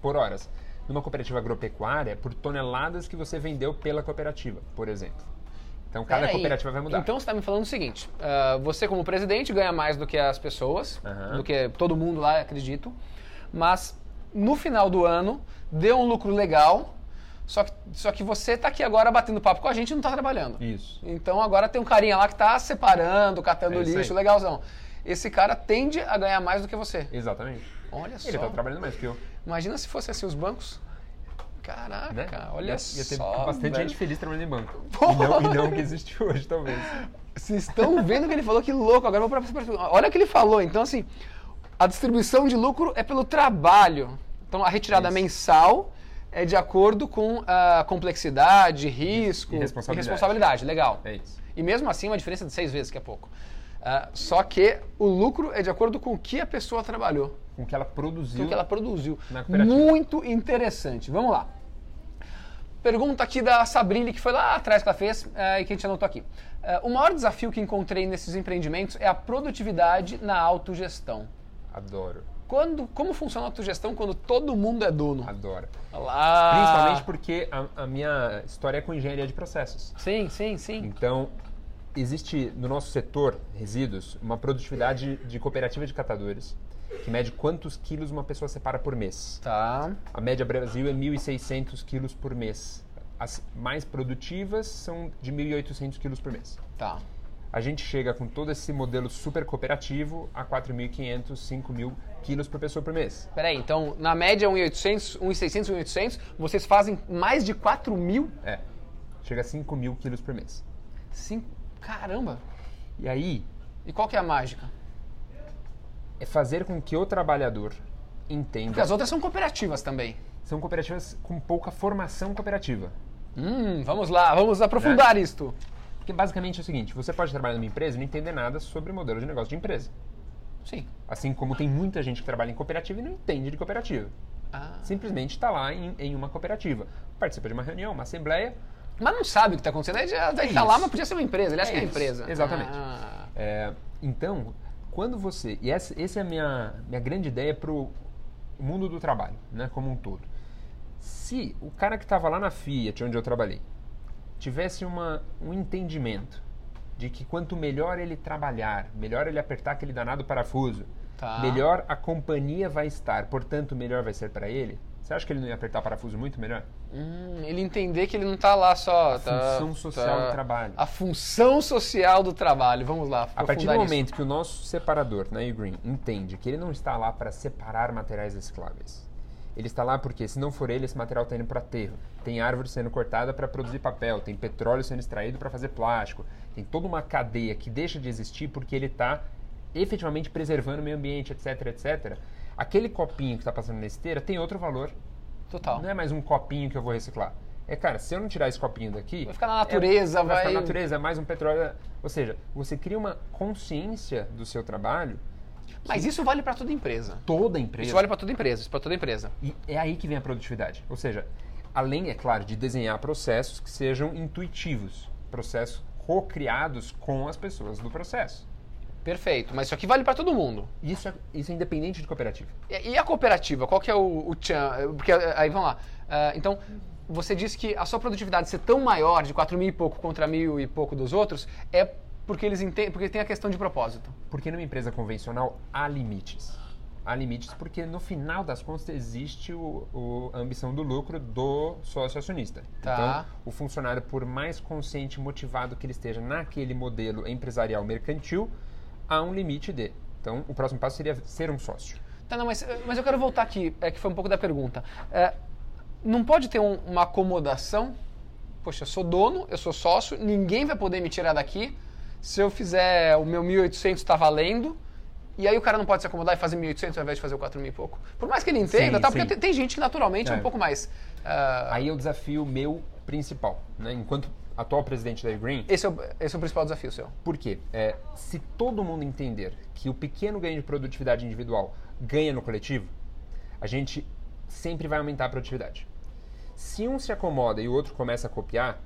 por horas. Numa cooperativa agropecuária, por toneladas que você vendeu pela cooperativa, por exemplo. Então cada cooperativa vai mudar. Então você está me falando o seguinte: ah, você, como presidente, ganha mais do que as pessoas, Aham. do que todo mundo lá, acredito, mas no final do ano deu um lucro legal, só que, só que você está aqui agora batendo papo com a gente e não está trabalhando. Isso. Então agora tem um carinha lá que está separando, catando É lixo, legalzão. Esse cara tende a ganhar mais do que você. Exatamente. Olha só. Ele está trabalhando mais que eu. Imagina se fosse assim os bancos. Caraca, Né? olha ia, ia ter só. bastante velho. gente feliz trabalhando em banco. Porra! E não, e não que existe hoje, talvez. Vocês estão vendo o que ele falou? Que louco. Agora eu vou para Olha o que ele falou. Então, assim, a distribuição de lucro é pelo trabalho. Então, a retirada Isso. mensal é de acordo com a complexidade, risco E responsabilidade. e responsabilidade. Legal. É isso. E mesmo assim, uma diferença de seis vezes, que é pouco. Ah, só que o lucro é de acordo com o que a pessoa trabalhou, Com o que ela produziu. com o que ela produziu. Muito interessante. Vamos lá. Pergunta aqui da Sabrine, que foi lá atrás que ela fez eh, e que a gente anotou aqui. Eh, o maior desafio que encontrei nesses empreendimentos é a produtividade na autogestão. Adoro. Quando, como funciona a autogestão quando todo mundo é dono? Adoro. Olha lá. Principalmente porque a, a minha história é com engenharia de processos. Sim, sim, sim. Então, existe no nosso setor, resíduos, uma produtividade de cooperativa de catadores que mede quantos quilos uma pessoa separa por mês. Tá. A média Brasil é 1.600 quilos por mês. As mais produtivas são de 1.800 quilos por mês. Tá. A gente chega com todo esse modelo super cooperativo a 4.500, 5.000 quilos por pessoa por mês. Peraí, então, na média 1.800, 1.600, 1.800, vocês fazem mais de 4 mil? É. Chega a 5.000 quilos por mês. Sim. Caramba. E aí, E qual que é a mágica? é fazer com que o trabalhador Porque entenda. as outras são cooperativas também. São cooperativas com pouca formação cooperativa. Hum, vamos lá, vamos aprofundar isto. Porque basicamente é o seguinte: você pode trabalhar numa empresa e não entender nada sobre o modelo de negócio de empresa. Sim. Assim como tem muita gente que trabalha em cooperativa e não entende de cooperativa. Ah. Simplesmente está lá em, em uma cooperativa. Participa de uma reunião, uma assembleia. Mas não sabe o que está acontecendo. Já daí É lá, mas podia ser uma empresa. Ele acha É que é empresa. exatamente. Ah. É, então, quando você. E essa, essa é a minha, minha grande ideia para o mundo do trabalho, né, como um todo. Se o cara que estava lá na Fiat, onde eu trabalhei, tivesse uma, um entendimento de que quanto melhor ele trabalhar, melhor ele apertar aquele danado parafuso, Tá. melhor a companhia vai estar, portanto, melhor vai ser para ele. Você acha que ele não ia apertar parafuso muito melhor? Hum, ele entender que ele não tá lá só. A tá- função social tá- do trabalho. A função social do trabalho. Vamos lá. A partir do aprofundar isso. momento que o nosso separador, na Green, entende que ele não está lá para separar materiais recicláveis, Ele está lá porque, se não for ele, esse material está indo para aterro. Tem árvore sendo cortada para produzir papel, tem petróleo sendo extraído para fazer plástico. Tem toda uma cadeia que deixa de existir porque ele está efetivamente preservando o meio ambiente, etc, etc. Aquele copinho que está passando na esteira tem outro valor. Total. Não é mais um copinho que eu vou reciclar. É, cara, se eu não tirar esse copinho daqui. Vai ficar na natureza, é, vai. vai ficar na natureza, é mais um petróleo. Ou seja, você cria uma consciência do seu trabalho. Mas isso vale para toda empresa. Toda empresa. Isso vale para toda empresa, para toda empresa. E é aí que vem a produtividade. Ou seja, além, é claro, de desenhar processos que sejam intuitivos, processos co-criados com as pessoas do processo. Perfeito, mas isso aqui vale para todo mundo. Isso é, isso é independente de cooperativa. E, e a cooperativa, qual que é o, o tchan? Porque aí vamos lá. Uh, então, você disse que a sua produtividade ser tão maior, de 4 mil e pouco contra mil e pouco dos outros, é porque eles entendem, porque tem a questão de propósito. Porque numa empresa convencional há limites. Há limites porque no final das contas existe o, o a ambição do lucro do sócio acionista. Tá. Então, o funcionário, por mais consciente e motivado que ele esteja naquele modelo empresarial mercantil, há um limite de. Então, o próximo passo seria ser um sócio. Tá, não, mas, mas eu quero voltar aqui, é que foi um pouco da pergunta. É, não pode ter um, uma acomodação? Poxa, eu sou dono, eu sou sócio, ninguém vai poder me tirar daqui. Se eu fizer o meu 1.800 está valendo, e aí o cara não pode se acomodar e fazer 1.800 ao invés de fazer o 4.000 e pouco. Por mais que ele entenda, Sim, tá? porque tem, tem gente que naturalmente é, um É. pouco mais... ah, Aí é o desafio meu principal, né? enquanto atual presidente da Green. esse, é o, esse é o principal desafio seu. Por quê? É, se todo mundo entender que o pequeno ganho de produtividade individual ganha no coletivo, a gente sempre vai aumentar a produtividade. Se um se acomoda e o outro começa a copiar,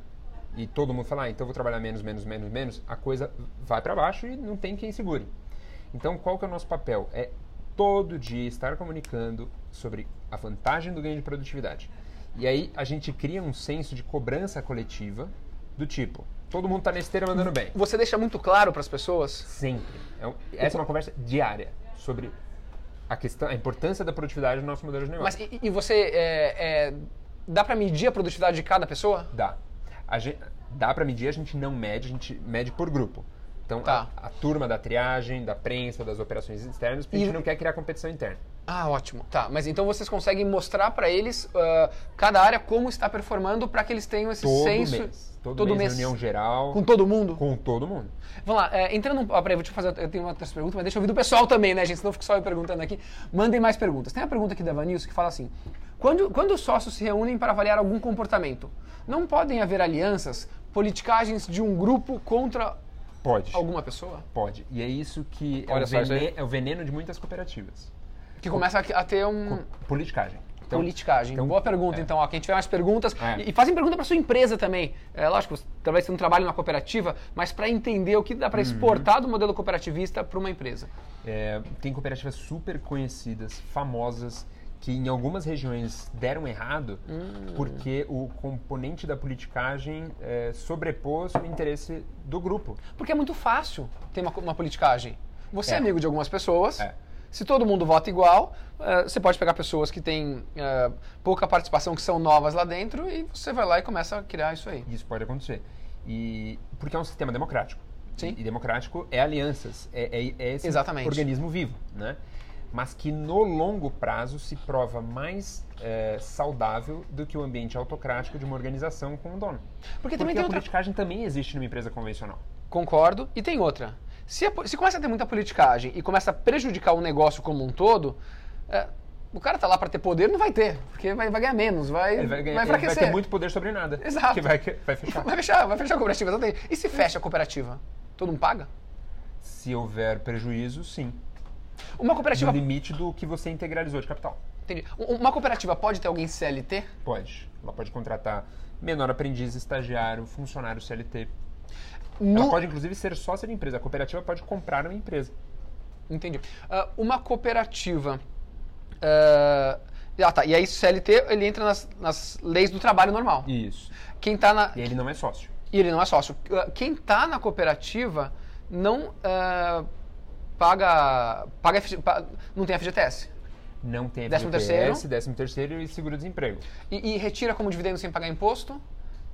e todo mundo fala, ah, então vou trabalhar menos, menos, menos, menos, a coisa vai para baixo e não tem quem segure. Então, qual que é o nosso papel? É todo dia estar comunicando sobre a vantagem do ganho de produtividade. E aí a gente cria um senso de cobrança coletiva do tipo, todo mundo está na esteira mandando bem. Você deixa muito claro para as pessoas Sempre. É um- essa é uma conversa diária sobre a questão, a importância da produtividade no nosso modelo de negócio. Mas e, e você é, é, dá para medir a produtividade de cada pessoa? Dá. A gente, dá para medir, a gente não mede, a gente mede por grupo. Então, Tá. a, a turma da triagem, da prensa, das operações externas, porque a E- gente não quer criar competição interna. Ah, ótimo. Tá, mas então vocês conseguem mostrar para eles ah, cada área como está performando para que eles tenham esse Todo senso mês. Todo, mês, reunião geral. com todo mundo? com todo mundo. Vamos lá, é, entrando. Ah, peraí, vou te fazer. Eu tenho outras perguntas, mas deixa eu ouvir do pessoal também, né, gente? Senão eu fico só eu perguntando aqui. Mandem mais perguntas. Tem uma pergunta aqui da Vanilson que fala assim: quando, quando os sócios se reúnem para avaliar algum comportamento, não podem haver alianças, politicagens de um grupo contra Pode. alguma pessoa? Pode. E é isso que é o, só, isso aí. vene- é o veneno de muitas cooperativas. Que começa a, ter um. Politicagem. Então, politicagem. então, Boa pergunta, é. então. Ó, quem tiver mais perguntas. É. E, e fazem pergunta para sua empresa também. É lógico, talvez você não trabalhe numa cooperativa, mas para entender o que dá para Uhum. exportar do modelo cooperativista para uma empresa. É, tem cooperativas super conhecidas, famosas, que em algumas regiões deram errado Hum. porque o componente da politicagem é, sobrepôs o interesse do grupo. Porque é muito fácil ter uma, uma politicagem. Você é. É. amigo de algumas pessoas. É. Se todo mundo vota igual, eh, você pode pegar pessoas que têm eh, pouca participação, que são novas lá dentro, e você vai lá e começa a criar isso aí. Isso pode acontecer. E porque é um sistema democrático. Sim. E, e democrático é alianças, é, é- é esse Exatamente. organismo vivo, né? Mas que no longo prazo se prova mais é, saudável do que o ambiente autocrático de uma organização com um dono. Porque Porque também tem a outra. politicagem também existe numa empresa convencional. Concordo. E tem outra. Se, a se começa a ter muita politicagem e começa a prejudicar o negócio como um todo, eh, o cara tá lá para ter poder, não vai ter, porque vai, vai ganhar menos, vai, Ele vai, vai, ganhar, vai enfraquecer. ter muito poder sobre nada. Exato. Que vai, que vai fechar. Vai fechar, vai fechar a cooperativa. E se fecha a cooperativa? Todo mundo paga? Se houver prejuízo, sim. Uma No cooperativa. limite do que você integralizou de capital. Entendi. Um- Uma cooperativa pode ter alguém CLT? Pode. Ela pode contratar menor aprendiz, estagiário, funcionário CLT. No- Ela pode, inclusive, ser sócia de empresa. A cooperativa pode comprar uma empresa. Entendi. Ah, uma cooperativa. ah, ah, tá. E aí, CLT, ele entra nas, nas leis do trabalho normal. Isso. Quem tá na. E ele não é sócio. E ele não é sócio. Ah, Quem tá na cooperativa não ah, paga. paga não tem FGTS. Não tem Décimo FGTS, terceiro. décimo terceiro e seguro-desemprego. E, e retira como dividendo sem pagar imposto,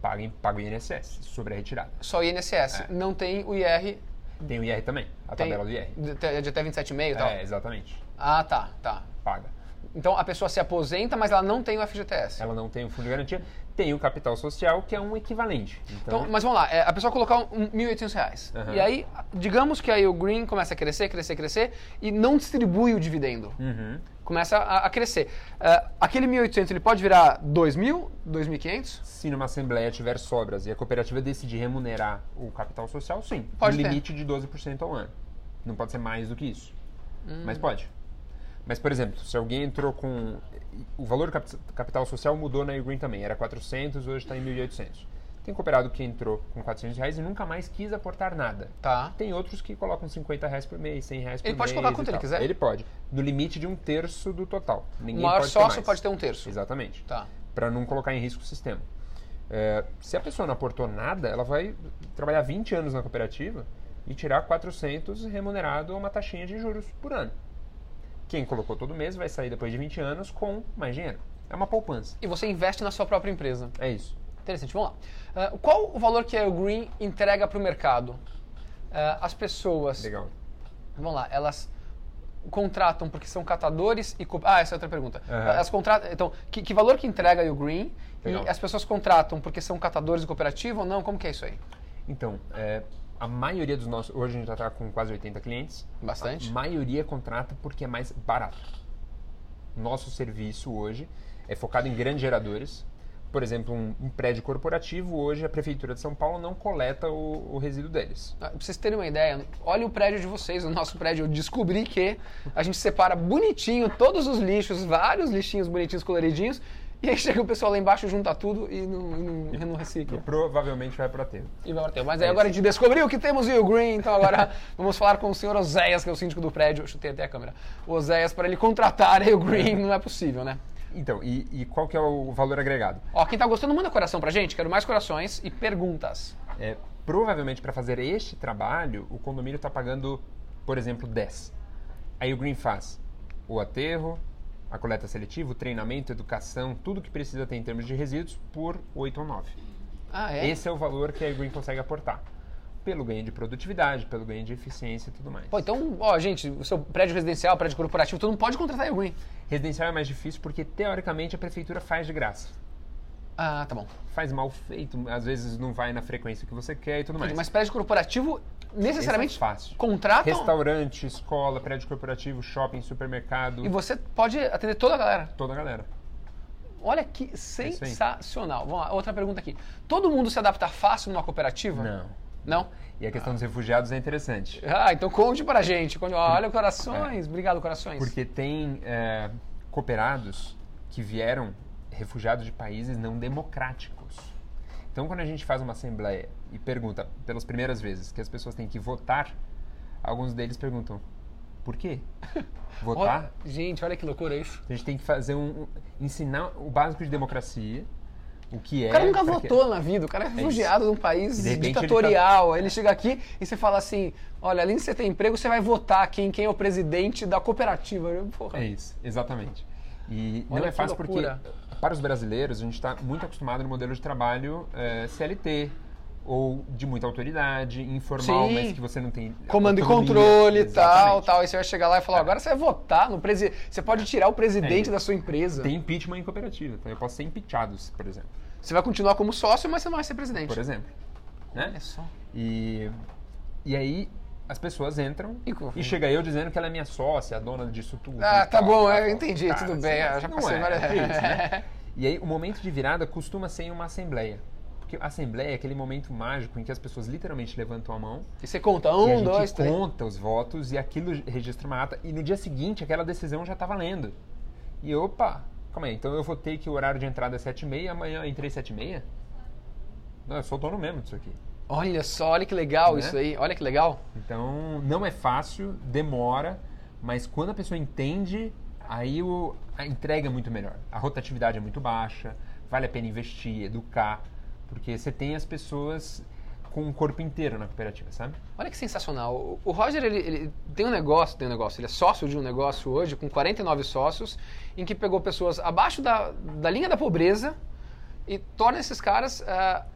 Paga, paga o INSS sobre a retirada. só INSS. É. Não tem o IR. Tem o IR também, a Tem, tabela do IR. de, de até 27,5 e tal. É, exatamente. Ah, tá, tá. Paga. Então a pessoa se aposenta, mas ela não tem o FGTS. Ela não tem o fundo de garantia, tem o capital social, que é um equivalente. Então, mas vamos lá, é, a pessoa colocar um, 1.800 reais. Aham. E aí, digamos que aí o Green começa a crescer, crescer, crescer e não distribui o dividendo. Uhum. Começa a, a crescer. É, aquele 1.800 ele pode virar 2.000, 2.500? Se numa assembleia tiver sobras e a cooperativa decidir remunerar o capital social, sim. Pode ter. limite de 12% ao ano. Não pode ser mais do que isso. Hum. Mas pode. Mas, por exemplo, se alguém entrou com... O valor do capi- capital social mudou na Green também. Era 400, hoje está em 1.800. Tem cooperado que entrou com 400 reais e nunca mais quis aportar nada. Tá. Tem outros que colocam 50 reais por mês, 100 reais por Ele mês. pode colocar quanto ele quiser? Ele pode. No limite de um terço do total. O Ninguém maior pode ter sócio mais. pode ter um terço. Exatamente Tá. para não colocar em risco o sistema. É, se a pessoa não aportou nada, ela vai trabalhar 20 anos na cooperativa e tirar 400 remunerado a uma taxinha de juros por ano. Quem colocou todo mês vai sair depois de 20 anos com mais dinheiro. É uma poupança. E você investe na sua própria empresa. É isso. Interessante, vamos lá. Ah, qual o valor que a Green entrega para o mercado? Ah, as pessoas, Legal. vamos lá, elas contratam porque são catadores e... Ah, essa é outra pergunta. Aham. Elas contratam, então, que, que valor que entrega a Green? Legal. E as pessoas contratam porque são catadores de cooperativa ou não? Como que é isso aí? Então, é, a maioria dos nossos. Hoje a gente já está com quase 80 clientes. Bastante. A maioria contrata porque é mais barato. Nosso serviço hoje é focado em grandes geradores. Por exemplo, um, um prédio corporativo, hoje a Prefeitura de São Paulo não coleta o, o resíduo deles. Ah, Pra vocês terem uma ideia, olha o prédio de vocês, o nosso prédio. Eu descobri que a gente separa bonitinho todos os lixos, vários lixinhos bonitinhos, coloridinhos, e aí chega o pessoal lá embaixo, junta tudo e não, não, não E recicla. provavelmente vai para aterro. E vai bater. Mas aí É agora a gente descobriu que temos o Green, então agora vamos falar com o senhor Oséias, que é o síndico do prédio. Eu chutei até a câmera. O Oséias, para ele contratar aí o Green, não é possível, né? Então, e, e qual que é o valor agregado? Ó, quem tá gostando, manda coração pra gente. Quero mais corações e perguntas. É, provavelmente para fazer este trabalho, o condomínio está pagando, por exemplo, 10. Aí o Green faz o aterro, a coleta seletiva, o treinamento, educação, tudo que precisa ter em termos de resíduos por 8 ou 9. Ah, é? Esse é o valor que a Green consegue aportar. Pelo ganho de produtividade, pelo ganho de eficiência e tudo mais. Pô, então, ó, gente, o seu prédio residencial, prédio corporativo, todo mundo pode contratar o Green. Residencial é mais difícil porque, teoricamente, a prefeitura faz de graça. Ah, tá bom. Faz mal feito, às vezes não vai na frequência que você quer e tudo mais. Mas prédio corporativo, necessariamente, Esse é fácil. contratam Restaurante, escola, prédio corporativo, shopping, supermercado, e você pode atender toda a galera. toda a galera. Olha que É sensacional. Vamos lá, outra pergunta aqui. Todo mundo se adapta fácil numa cooperativa? Não. Não? E a questão dos refugiados é interessante. Ah, então conte pra gente. Conte- Olha, corações. Obrigado, corações. Porque tem é, cooperados que vieram refugiados de países não democráticos. Então, quando a gente faz uma assembleia e pergunta pelas primeiras vezes que as pessoas têm que votar, alguns deles perguntam: por quê? Votar? Olha- gente, olha que loucura isso. A gente tem que fazer um, ensinar o básico de democracia, o que é. O cara nunca pra que- votou na vida, o cara é refugiado de um país de repente ele tá- ditatorial. Ele, chega aqui e você fala assim: olha, além de você ter emprego, você vai votar aqui em quem é o presidente da cooperativa. Porra. É isso, exatamente. E Olha não é fácil porque, loucura. para os brasileiros, a gente está muito acostumado no modelo de trabalho eh, CLT, ou de muita autoridade, informal, Sim. mas que você não tem. Comando e autonomia. controle e tal, Exatamente. tal. Aí você vai chegar lá e falar: É. agora você vai votar no presidente. Você pode tirar o presidente É. da sua empresa. Tem impeachment em cooperativa, então eu posso ser impeachado, por exemplo. Você vai continuar como sócio, mas você não vai ser presidente. Por exemplo. Né? Olha só. E, e aí as pessoas entram E e chega eu dizendo que ela é minha sócia, a dona disso tudo. Ah, tá tal, bom, tal, eu tal. entendi, Cara, tudo bem. assim, eu já passei é, várias é isso, né? E aí o momento de virada costuma ser em uma assembleia. Porque a assembleia é aquele momento mágico em que as pessoas literalmente levantam a mão E você conta e a um, gente dois, três. conta os votos e aquilo registra uma ata e no dia seguinte aquela decisão já está valendo. E opa, calma aí, então eu votei que o horário de entrada é 7h30, amanhã eu entrei 7h30? Não, eu sou dono mesmo disso aqui. Olha só, olha que legal Né? isso aí. Olha que legal. Então, não é fácil, demora, mas quando a pessoa entende, aí o, a entrega é muito melhor. A rotatividade é muito baixa, vale a pena investir, educar, porque você tem as pessoas com o corpo inteiro na cooperativa, sabe? Olha que sensacional. O- O Roger, ele, ele tem um negócio, tem um negócio, ele é sócio de um negócio hoje, com 49 sócios, em que pegou pessoas abaixo da, da linha da pobreza e torna esses caras ah,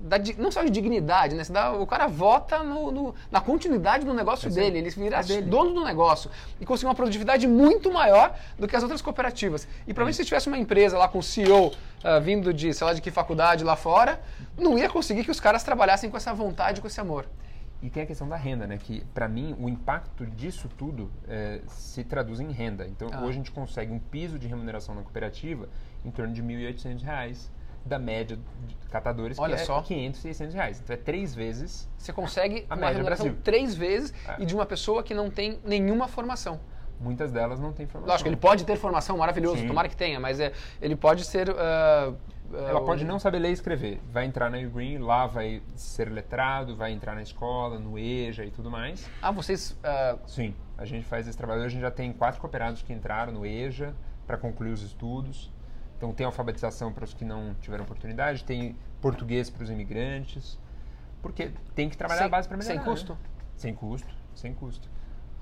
da não só de dignidade, né? Dá- o cara vota no- no- na continuidade do negócio aí. dele, ele vira É dono do negócio e conseguir uma produtividade muito maior do que as outras cooperativas. E provavelmente se tivesse uma empresa lá com o CEO ah, vindo de, sei lá, de que faculdade lá fora, não ia conseguir que os caras trabalhassem com essa vontade, com esse amor. E tem a questão da renda, né? Que para mim o impacto disso tudo é, se traduz em renda. Então Ah. hoje a gente consegue um piso de remuneração na cooperativa em torno de 1.800 reais da média de catadores Olha que é só. 500, 600 reais. Então é três vezes. Você consegue A uma média remuneração três vezes É. e de uma pessoa que não tem nenhuma formação. Muitas delas não têm formação. Lógico, ele pode ter formação, maravilhoso, Sim. tomara que tenha, mas é, ele pode ser. ah, Ela pode não saber ler e escrever. Vai entrar na Green, lá vai ser letrado, vai entrar na escola, no EJA e tudo mais. Ah, vocês. ah, Sim, a gente faz esse trabalho. Hoje a gente já tem quatro cooperados que entraram no EJA para concluir os estudos. Então tem alfabetização para os que não tiveram oportunidade, tem português para os imigrantes. Porque tem que trabalhar Sem- a base para melhorar. sem custo? né? Sem custo, sem custo.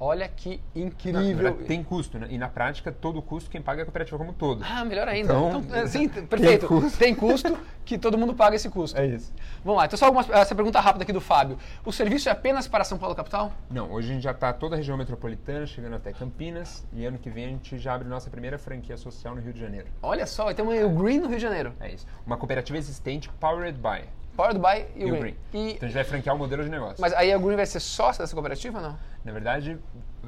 Olha que na incrível. verdade, tem custo, né? E na prática, todo o custo quem paga é a cooperativa como um todo. Ah, melhor ainda. Então, Então, é, sim, perfeito. custo. Tem custo que todo mundo paga esse custo. É isso. Vamos lá, então só algumas, essa pergunta rápida aqui do Fábio. O serviço é apenas para São Paulo capital? Não, hoje a gente já está toda a região metropolitana, chegando até Campinas, e ano que vem a gente já abre nossa primeira franquia social no Rio de Janeiro. Olha só, ter uma o Green no Rio de Janeiro. É isso. Uma cooperativa existente, Powered by Powered by e o Green. E- Então a gente vai franquear o modelo de negócio. mas aí a Green vai ser sócia dessa cooperativa ou não? Na verdade,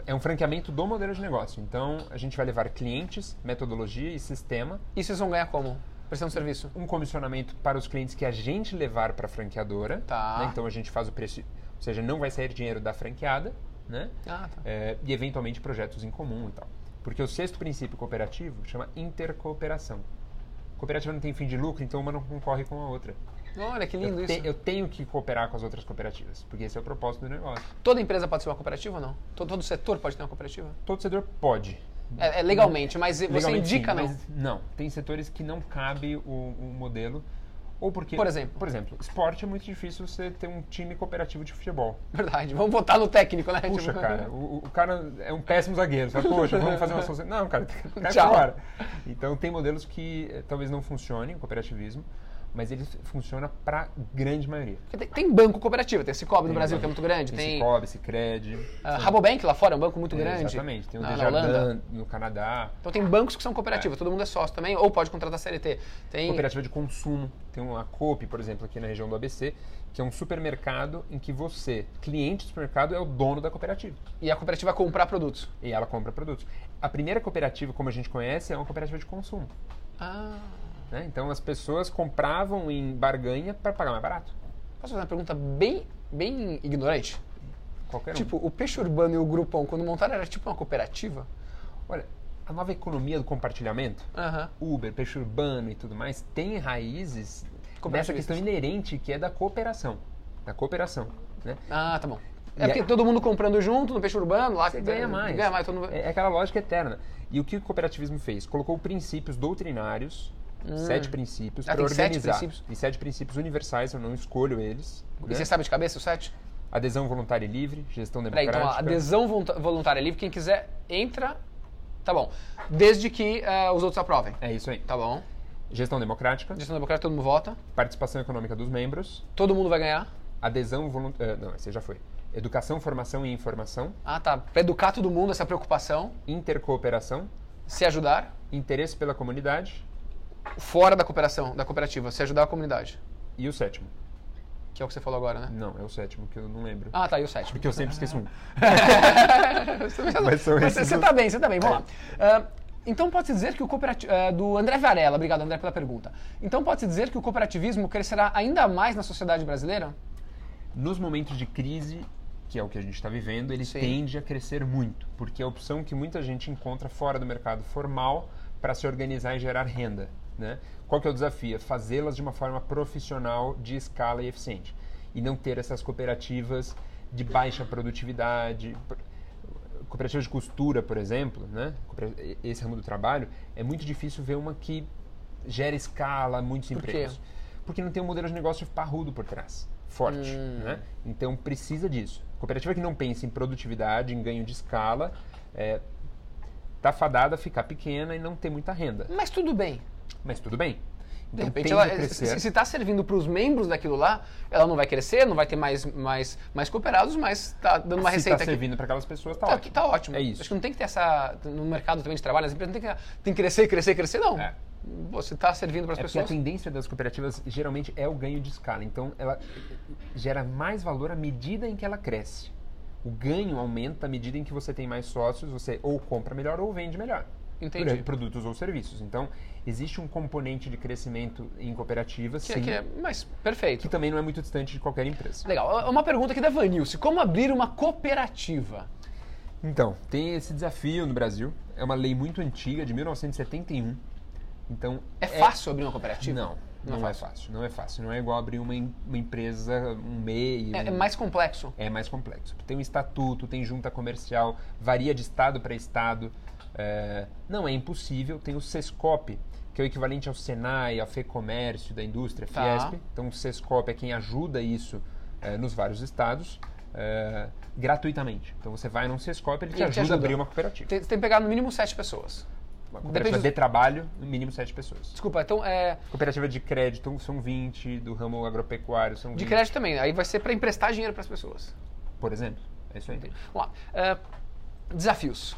é um franqueamento do modelo de negócio. Então a gente vai levar clientes, metodologia e sistema, E vocês vão ganhar como? Prestando serviço? um comissionamento para os clientes que a gente levar para a franqueadora. Tá. né? Então a gente faz o preço, ou seja, não vai sair dinheiro da franqueada, né? Ah, tá. É, e eventualmente projetos em comum e tal. Porque o sexto princípio cooperativo chama intercooperação. Cooperativa não tem fim de lucro, então uma não concorre com a outra. Olha que lindo eu, isso. te- eu tenho que cooperar com as outras cooperativas, porque esse é o propósito do negócio. Toda empresa pode ser uma cooperativa ou não? Todo, todo setor pode ter uma cooperativa? Todo setor pode. É, é legalmente, mas você Legalmente, sim, indica não? não. Tem setores que não cabe o, o modelo. Ou porque. Por exemplo? Por exemplo, esporte é muito difícil você ter um time cooperativo de futebol. Verdade, vamos botar no técnico, né? Puxa, Tipo, cara, o, o cara é um péssimo zagueiro. Você fala, poxa, vamos fazer uma solução. Não, cara, cai Tchau. fora. Então tem modelos que eh, talvez não funcionem, o cooperativismo, mas ele funciona para grande maioria. Tem, tem banco cooperativo, tem a Cicobi no Tem Brasil, banco. que é muito grande, Tem tem Cicobi, Cicred. a Rabobank lá fora, é um banco muito É, grande. Exatamente. Tem o na, na. Desjardins no Canadá. Então tem bancos que são cooperativas, todo mundo é sócio também, ou pode contratar CLT. Tem Cooperativa de consumo. Tem uma Coop, por exemplo, aqui na região do ABC, que é um supermercado em que você, cliente do supermercado, é o dono da cooperativa. E a cooperativa vai comprar produtos. E ela compra produtos. A primeira cooperativa, como a gente conhece, é uma cooperativa de consumo. Ah. Né? Então as pessoas compravam em barganha para pagar mais barato. Posso fazer uma pergunta bem, bem ignorante? Qualquer um. Tipo, o Peixe Urbano e o Grupão, quando montaram, era tipo uma cooperativa? Olha, a nova economia do compartilhamento, Aham. Uber, peixe urbano e tudo mais, tem raízes nessa questão inerente que é da cooperação. Da cooperação. Né? Ah, tá bom. É E porque aí- todo mundo comprando junto no Peixe Urbano, lá Você ganha mais. Ganha mais, mundo... É é aquela lógica eterna. E o que o cooperativismo fez? Colocou princípios doutrinários, sete princípios, Ah, para tem sete organizar. princípios? E sete princípios universais, eu não escolho eles. E né? você sabe de cabeça o sete? Adesão voluntária e livre, gestão Peraí, democrática. então, a adesão voluntária livre, quem quiser, entra. Tá bom. Desde que ah, os outros aprovem. É isso aí. Tá bom. Gestão democrática, Gestão democrática, todo mundo vota. participação econômica dos membros, Todo mundo vai ganhar. adesão voluntária. Não, esse já foi. Educação, formação e informação, Ah, tá. Pra educar todo mundo, essa preocupação. intercooperação, Se ajudar. interesse pela comunidade Fora da cooperação, da cooperativa. Se ajudar a comunidade. e o sétimo. Que é o que você falou agora, né? Não, é o sétimo, que eu não lembro. Ah, tá. E o sétimo. Porque eu sempre esqueço um. Mas são esses você, você tá bem, você tá bem. Vamos lá. Ah, então pode-se dizer que o cooperativismo... do André Varela, obrigado André pela pergunta. Então pode-se dizer que o cooperativismo crescerá ainda mais na sociedade brasileira? Nos momentos de crise, que é o que a gente está vivendo, ele Sim. tende a crescer muito, porque é a opção que muita gente encontra fora do mercado formal para se organizar e gerar renda. Né? Qual que é o desafio? É Fazê-las de uma forma profissional, de escala e eficiente. E não ter essas cooperativas de baixa produtividade. Cooperativas de costura, por exemplo, né? Esse ramo do trabalho, é muito difícil ver uma que gera escala, muitos Por quê? empregos. Porque não tem um modelo de negócio parrudo por trás, forte. Hum. Né? Então precisa disso. Cooperativa que não pensa em produtividade, em ganho de escala, está fadada a ficar pequena e não ter muita renda. Mas tudo bem. Mas tudo bem. De Então, repente, ela, se está servindo para os membros daquilo lá, ela não vai crescer, não vai ter mais, mais, mais cooperados, mas está dando uma Se receita está aqui. servindo para aquelas pessoas, tá, Tá, ótimo. tá ótimo. É isso. Acho que não tem que ter essa. No mercado também de trabalho, as empresas não tem que, tem que crescer, crescer, crescer, não. É. Você está servindo para as É porque a pessoas. tendência das cooperativas geralmente é o ganho de escala. Então, ela gera mais valor à medida em que ela cresce. O ganho aumenta à medida em que você tem mais sócios, você ou compra melhor ou vende melhor. Entendi. Produtos ou serviços. Então, existe um componente de crescimento em cooperativas, Que, sim, que é, mas perfeito. que também não é muito distante de qualquer empresa. Legal. Uma pergunta aqui da Vanilce. Como abrir uma cooperativa? Então, tem esse desafio no Brasil. É uma lei muito antiga, de 1971. Então, É fácil abrir uma cooperativa? Não, Não não, é é fácil. Não é fácil. Não é igual abrir uma, uma empresa, um MEI. É, um- é mais complexo. é mais complexo. Tem um estatuto, tem junta comercial, varia de estado para estado. É, não é impossível. Tem o SESCOP, que é o equivalente ao SENAI, ao FEComércio da indústria, Tá. Fiesp. Então o SESCOP é quem ajuda isso é, nos vários estados. é, gratuitamente. Então você vai num SESCOP, ele te E ele te ajuda a ajuda. abrir uma cooperativa. Tem, tem que pegar no mínimo sete pessoas. Uma Depende cooperativa dos- de trabalho, no mínimo sete pessoas. Desculpa, então é. Cooperativa de crédito são 20, do ramo agropecuário são 20. De crédito também. Aí vai ser para emprestar dinheiro para as pessoas. Por exemplo. É isso aí. Vamos lá. É, desafios.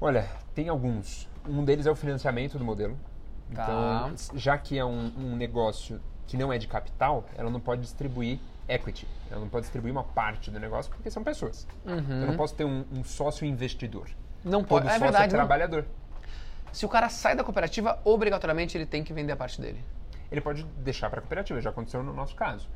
Olha, tem alguns. Um deles é o financiamento do modelo. Tá. Então, já que é um, um negócio que não é de capital, ela não pode distribuir equity. Ela não pode distribuir uma parte do negócio porque são pessoas. Eu não posso ter um, um sócio investidor. Uhum. Não Todo pode. É sócio verdade. é não. trabalhador. Se o cara sai da cooperativa, obrigatoriamente ele tem que vender a parte dele. Ele pode deixar para a cooperativa, já aconteceu no nosso caso.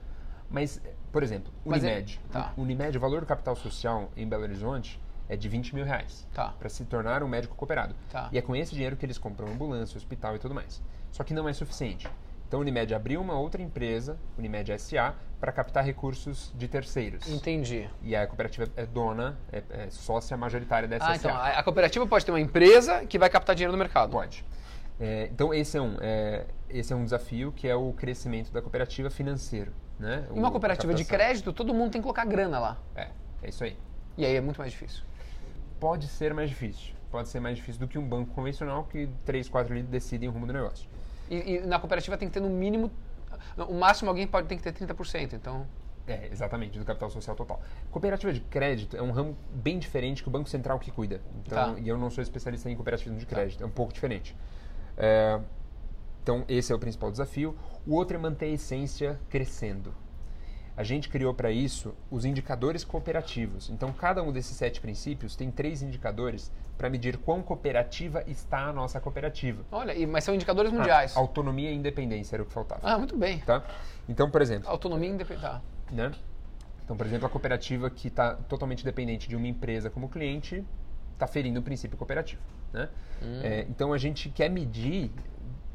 Mas, por exemplo, Mas Unimed. ele- tá. Unimed, o valor do capital social em Belo Horizonte é de 20 mil reais. Tá. Para se tornar um médico cooperado. Tá. E é com esse dinheiro que eles compram ambulância, hospital e tudo mais. Só que não é suficiente. Então, a Unimed abriu uma outra empresa, Unimed SA, para captar recursos de terceiros. Entendi. E a cooperativa é dona, é, é sócia majoritária dessa Ah, SA. então a, cooperativa pode ter uma empresa que vai captar dinheiro no mercado. Pode. É, então, esse é, um, é, esse é um desafio que é o crescimento da cooperativa financeiro. Né? Uma cooperativa de crédito, todo mundo tem que colocar grana lá. É, é isso aí. E aí é muito mais difícil. Pode ser mais difícil. Pode ser mais difícil do que um banco convencional que três, quatro líderes decidem o rumo do negócio. E, e na cooperativa tem que ter no mínimo. O máximo alguém pode ter que ter 30%. Então. É, exatamente, do capital social total. Cooperativa de crédito é um ramo bem diferente que o Banco Central que cuida. Então, Tá. E eu não sou especialista em cooperativismo de crédito, é um pouco diferente. É, então, esse é o principal desafio. O outro é manter a essência crescendo. A gente criou para isso os indicadores cooperativos. Então, cada um desses sete princípios tem três indicadores para medir quão cooperativa está a nossa cooperativa. Olha, e- mas são indicadores mundiais. Ah, autonomia e independência era o que faltava. Ah, muito bem. Tá? Então, por exemplo, Autonomia independente. Tá. né? Então, por exemplo, a cooperativa que está totalmente dependente de uma empresa como cliente está ferindo o princípio cooperativo. Né? Hum. É, então, a gente quer medir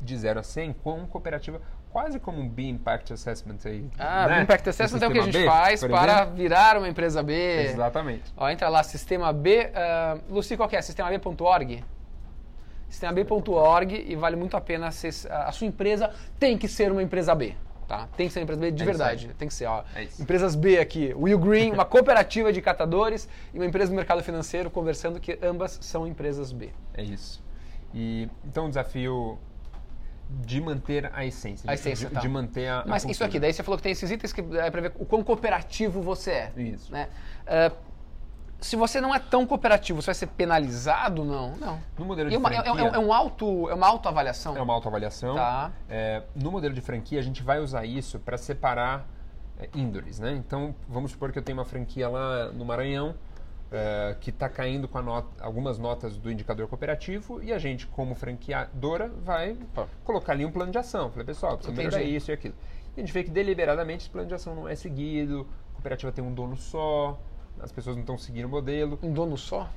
de 0 a 100 quão cooperativa, quase como um B-Impact Assessment aí. Ah, né? Impact Do Assessment é o que a gente sistema B, faz para virar uma empresa B. Exatamente. Ó, entra lá, sistema B. ah, Luci, qual que é? Sistemab.org? Sistemab.org e vale muito a pena. Ser, a sua empresa tem que ser uma empresa B. Tá? Tem que ser uma empresa B de É verdade. Tem que ser, ó. É. Empresas B aqui. Will Green, uma cooperativa de catadores e uma empresa do mercado financeiro conversando que ambas são empresas B. É isso. E, então, o desafio de manter a essência. A de- essência, de, tá. de manter a, a Mas isso cultura. aqui, daí você falou que tem esses itens que é para ver o quão cooperativo você é. Isso. Né? Ah, se você não é tão cooperativo, você vai ser penalizado? Não, não. No modelo de é, uma, é- franquia... é- é um auto, é uma autoavaliação? É uma autoavaliação. Tá. É, no modelo de franquia, a gente vai usar isso para separar é, índoles, né? Então, vamos supor que eu tenho uma franquia lá no Maranhão é, que está caindo com a nota- algumas notas do indicador cooperativo e a gente, como franqueadora, vai colocar ali um plano de ação. Falei, pessoal, precisa melhorar isso e aquilo. E a gente vê que deliberadamente esse plano de ação não é seguido, a cooperativa tem um dono só, as pessoas não estão seguindo o modelo. Um dono só?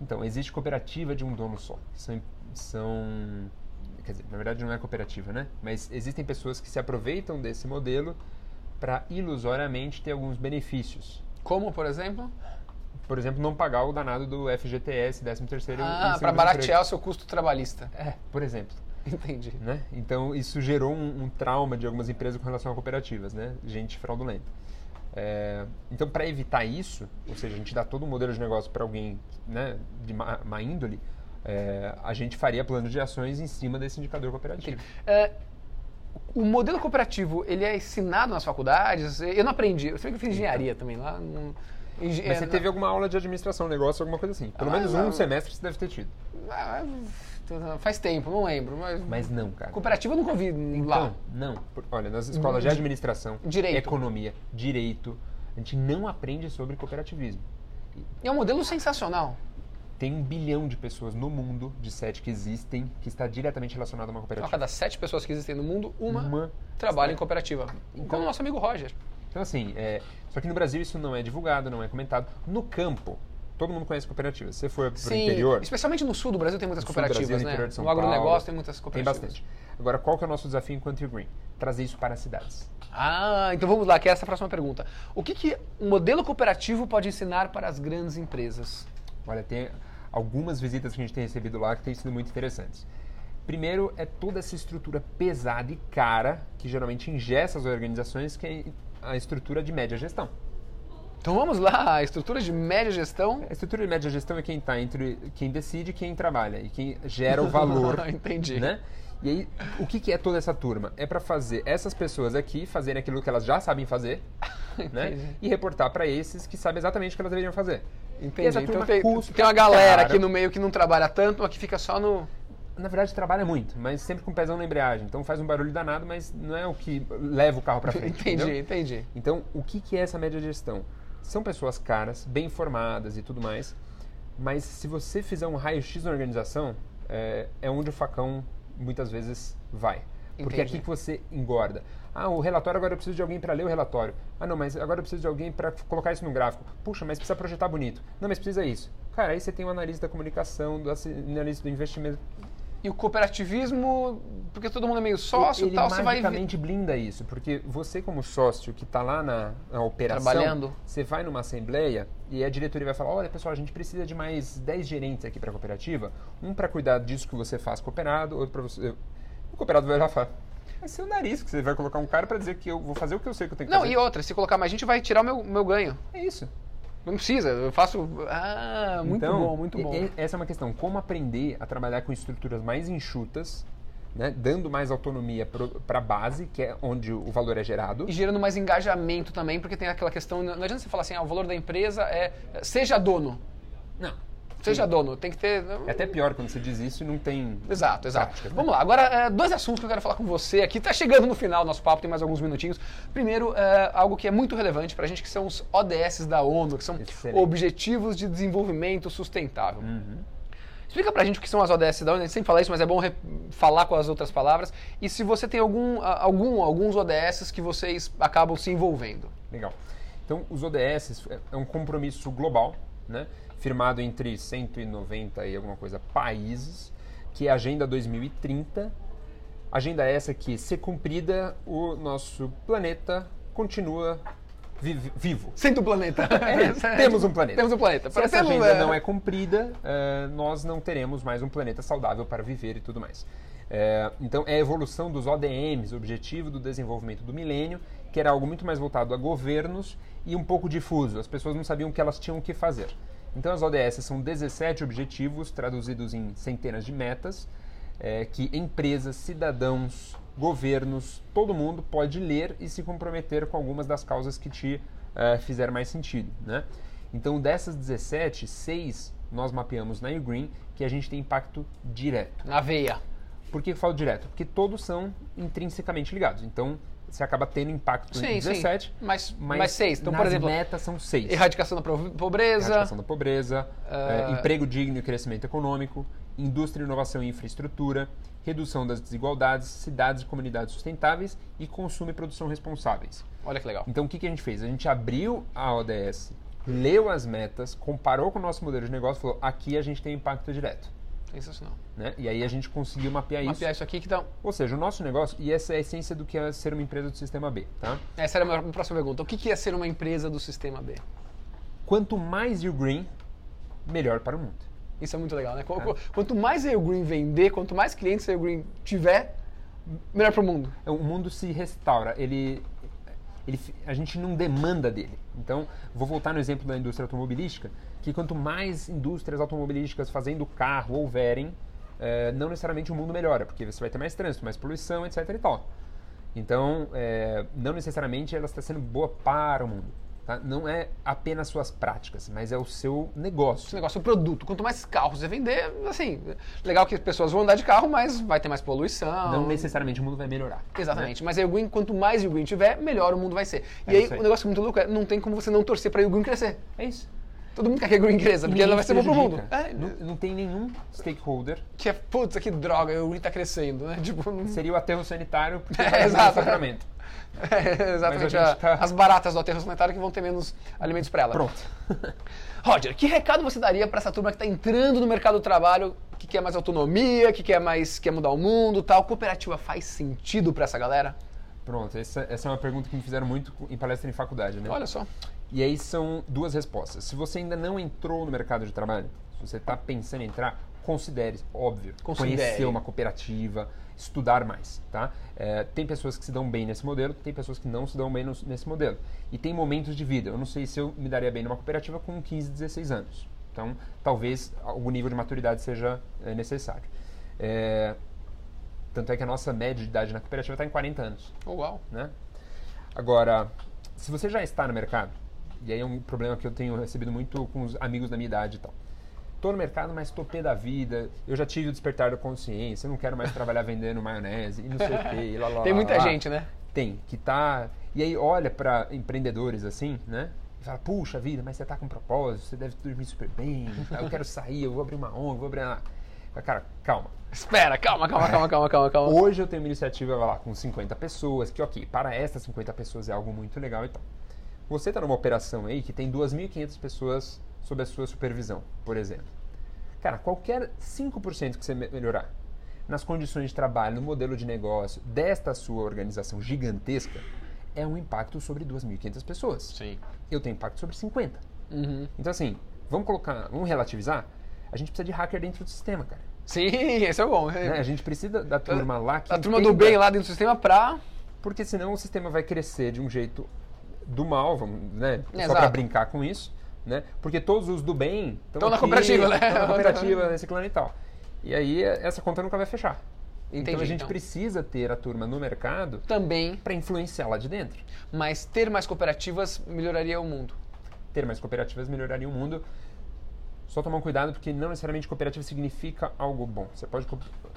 Então, existe cooperativa de um dono só. São, são. Quer dizer, na verdade não é cooperativa, né? Mas existem pessoas que se aproveitam desse modelo para ilusoriamente ter alguns benefícios. Como, por exemplo? Por exemplo, não pagar o danado do FGTS, 13º. Ah, e para baratear o seu custo trabalhista. É, por exemplo. Entendi. Né? Então, isso gerou um, um trauma de algumas empresas com relação a cooperativas, né? Gente fraudulenta. É, então, para evitar isso, ou seja, a gente dá todo um modelo de negócio para alguém né, de má, má índole, é, a gente faria plano de ações em cima desse indicador cooperativo. É, o modelo cooperativo, ele é ensinado nas faculdades? Eu não aprendi, eu sei que eu fiz engenharia também lá. Não, Mas você teve alguma aula de administração, negócio, alguma coisa assim? Pelo ah, menos um não. semestre você deve ter tido. Ah, faz tempo, não lembro. Mas, mas não, cara. Cooperativa eu nunca ouvi então, lá. Não, olha, nas escolas de administração, direito. economia, direito, a gente não aprende sobre cooperativismo. É um modelo sensacional. Tem um bilhão de pessoas no mundo, de sete que existem, que está diretamente relacionado a uma cooperativa. A cada sete pessoas que existem no mundo, uma, uma trabalha em cooperativa. Então, Como o nosso amigo Roger. Então, assim, é, só que no Brasil isso não é divulgado, não é comentado. No campo, todo mundo conhece cooperativas. Você for para o interior... especialmente no sul do Brasil tem muitas cooperativas, Brasil, né? No agronegócio tem muitas cooperativas. Tem bastante. Agora, qual que é o nosso desafio enquanto Green? Trazer isso para as cidades. Ah, então vamos lá, que é essa a próxima pergunta. O que, que um modelo cooperativo pode ensinar para as grandes empresas? Olha, tem algumas visitas que a gente tem recebido lá que têm sido muito interessantes. Primeiro é toda essa estrutura pesada e cara que geralmente ingessa as organizações, que é a estrutura de média gestão. Então vamos lá, a estrutura de média gestão. A estrutura de média gestão é quem está entre quem decide e quem trabalha e quem gera o valor. Entendi. Né? E aí, o que, que é toda essa turma? É para fazer essas pessoas aqui fazerem aquilo que elas já sabem fazer, né? E reportar para esses que sabem exatamente o que elas deveriam fazer. Entendi. Então tem, tem uma galera aqui no meio que não trabalha tanto, mas que fica só no. Na verdade, trabalha muito, mas sempre com o pezão na embreagem. Então faz um barulho danado, mas não é o que leva o carro para frente. entendi, entendeu? entendi. Então, o que, que é essa média de gestão? São pessoas caras, bem formadas e tudo mais, mas se você fizer um raio-x na organização, é, é onde o facão muitas vezes vai. Porque é aqui que você engorda. Ah, o relatório agora eu preciso de alguém para ler o relatório. Ah, não, mas agora eu preciso de alguém para colocar isso no gráfico. Puxa, mas precisa projetar bonito. Não, mas precisa isso. Cara, aí você tem o analista da comunicação, do analista do investimento. E o cooperativismo, porque todo mundo é meio sócio ele tal, você vai... Ele blinda isso, porque você como sócio que está lá na, na, operação... Trabalhando. Você vai numa assembleia e a diretoria vai falar, olha pessoal, a gente precisa de mais 10 gerentes aqui para a cooperativa, um para cuidar disso que você faz cooperado, outro para você... O cooperado vai lá falar, é seu nariz que você vai colocar um cara para dizer que eu vou fazer o que eu sei que eu tenho que Não, fazer. Não, e outra, se colocar mais gente vai tirar o meu, meu ganho. É isso. Não precisa, eu faço. Ah, muito então, bom, muito bom. essa é uma questão. Como aprender a trabalhar com estruturas mais enxutas, né, dando mais autonomia para a base, que é onde o valor é gerado. E gerando mais engajamento também, porque tem aquela questão. Não adianta você falar assim, ah, o valor da empresa é. Seja dono. Não. Seja dono, tem que ter. É até pior quando você diz isso e não tem. Exato, exato. Prática, né? Vamos lá, agora é, dois assuntos que eu quero falar com você aqui. Está chegando no final do nosso papo, tem mais alguns minutinhos. Primeiro, é, algo que é muito relevante para a gente, que são os ODS da ONU, que são Excelente. Objetivos de Desenvolvimento Sustentável. Uhum. Explica pra gente o que são as ODS da ONU, a gente sempre fala isso, mas é bom falar com as outras palavras. E se você tem algum, algum, alguns ODS que vocês acabam se envolvendo. Legal. Então, os ODS é, é um compromisso global, né? Firmado entre 190 e alguma coisa países, que é a Agenda 2030. Agenda essa que, se cumprida, o nosso planeta continua vivo. Sendo o planeta. É, temos um planeta. Temos um planeta. Se essa agenda é... não é cumprida, uh, nós não teremos mais um planeta saudável para viver e tudo mais. Uh, então, é a evolução dos ODMs, Objetivo do Desenvolvimento do Milênio, que era algo muito mais voltado a governos e um pouco difuso. As pessoas não sabiam o que elas tinham que fazer. Então, as ODS são 17 objetivos traduzidos em centenas de metas é, que empresas, cidadãos, governos, todo mundo pode ler e se comprometer com algumas das causas que te uh, fizer mais sentido. Né? Então, dessas 17, seis nós mapeamos na Ugreen que a gente tem impacto direto. Na veia. Por que eu falo direto? Porque todos são intrinsecamente ligados. Então, você acaba tendo impacto sim, em 17. Sim. Mas, mas, mas seis. Então, por exemplo, metas são seis. Erradicação da pobreza. Erradicação da pobreza, uh... é, emprego digno e crescimento econômico, indústria, inovação e infraestrutura, redução das desigualdades, cidades e comunidades sustentáveis e consumo e produção responsáveis. Olha que legal. Então, o que, que a gente fez? A gente abriu a ODS, leu as metas, comparou com o nosso modelo de negócio e falou, aqui a gente tem impacto direto. Sensacional. Né? E aí a gente conseguiu mapear, mapear isso. Mapear isso aqui que dá... Ou seja, o nosso negócio, e essa é a essência do que é ser uma empresa do Sistema B, tá? Essa era a minha próxima pergunta. O que é ser uma empresa do Sistema B? Quanto mais you green, melhor para o mundo. Isso é muito legal, né? É. Quanto mais a Green vender, quanto mais clientes a Green tiver, melhor para o mundo. É, o mundo se restaura, ele, ele, a gente não demanda dele. Então, vou voltar no exemplo da indústria automobilística, que quanto mais indústrias automobilísticas fazendo carro houverem, é, não necessariamente o mundo melhora, porque você vai ter mais trânsito, mais poluição, etc. e tal. Então, é, não necessariamente ela está sendo boa para o mundo. Tá? Não é apenas suas práticas, mas é o seu negócio. Esse negócio, o produto. Quanto mais carros você vender, assim, legal que as pessoas vão andar de carro, mas vai ter mais poluição. Não necessariamente o mundo vai melhorar. Exatamente. Mas aí o Green, quanto mais o Green tiver, melhor o mundo vai ser. E É aí, isso aí. o negócio muito louco é, não tem como você não torcer para o Green crescer. É isso. Todo mundo quer que o Green cresça, porque ela vai ser bom pro mundo. prejudica. É, Não, não tem nenhum stakeholder. que é, putz, que droga, o Green tá crescendo, né? Tipo, não... Seria o aterro sanitário porque É, exato. o. É, exatamente. A a- tá- As baratas do aterro sanitário que vão ter menos alimentos para ela. Pronto. Roger, que recado você daria para essa turma que está entrando no mercado do trabalho, que quer mais autonomia, que quer mais quer mudar o mundo, tal? Cooperativa faz sentido para essa galera? Pronto, essa, essa é uma pergunta que me fizeram muito em palestra em faculdade, né? Olha só. E aí são duas respostas. Se você ainda não entrou no mercado de trabalho, se você está pensando em entrar, considere, óbvio, Considere. conhecer uma cooperativa, estudar mais, tá? É, tem pessoas que se dão bem nesse modelo, tem pessoas que não se dão bem no- nesse modelo. E tem momentos de vida. Eu não sei se eu me daria bem numa cooperativa com 15, 16 anos. Então, talvez algum nível de maturidade seja é, necessário. É, tanto é que a nossa média de idade na cooperativa está em 40 anos Oh, uau. né? Agora, se você já está no mercado, e aí é um problema que eu tenho recebido muito com os amigos da minha idade e tal. Tô no mercado, mas tô pé da vida, eu já tive o despertar da consciência, não quero mais trabalhar vendendo maionese e não sei o quê, e lá, lá, Tem muita lá. gente, né? Tem, que tá... E aí olha para empreendedores assim, né? E fala, puxa vida, mas você tá com propósito, você deve dormir super bem, tá? eu quero sair, eu vou abrir uma ONG, vou abrir uma... Cara, calma. Espera, calma, calma, calma, calma, calma, calma. Hoje eu tenho uma iniciativa lá, com 50 pessoas, que ok, para essas 50 pessoas é algo muito legal e tal. Você está numa operação aí que tem 2.500 pessoas sob a sua supervisão, por exemplo. Cara, qualquer 5% que você me- melhorar nas condições de trabalho, no modelo de negócio desta sua organização gigantesca, é um impacto sobre 2.500 pessoas. Sim. Eu tenho impacto sobre 50. Uhum. Então assim, vamos colocar, vamos relativizar? A gente precisa de hacker dentro do sistema, cara. Sim, esse é bom. Né? A gente precisa da turma lá que A turma do bem lá dentro do sistema pra... porque senão o sistema vai crescer de um jeito do mal, vamos, né? Só Exato. para brincar com isso, né? Porque todos os do bem Estão na cooperativa, né? Estão na cooperativa, reciclando e tal. E aí essa conta nunca vai fechar. Entendi, então a gente então. precisa ter a turma no mercado Também, para influenciar lá de dentro. mas ter mais cooperativas melhoraria o mundo. Ter mais cooperativas melhoraria o mundo. Só tomar cuidado porque não necessariamente cooperativa significa algo bom. Você pode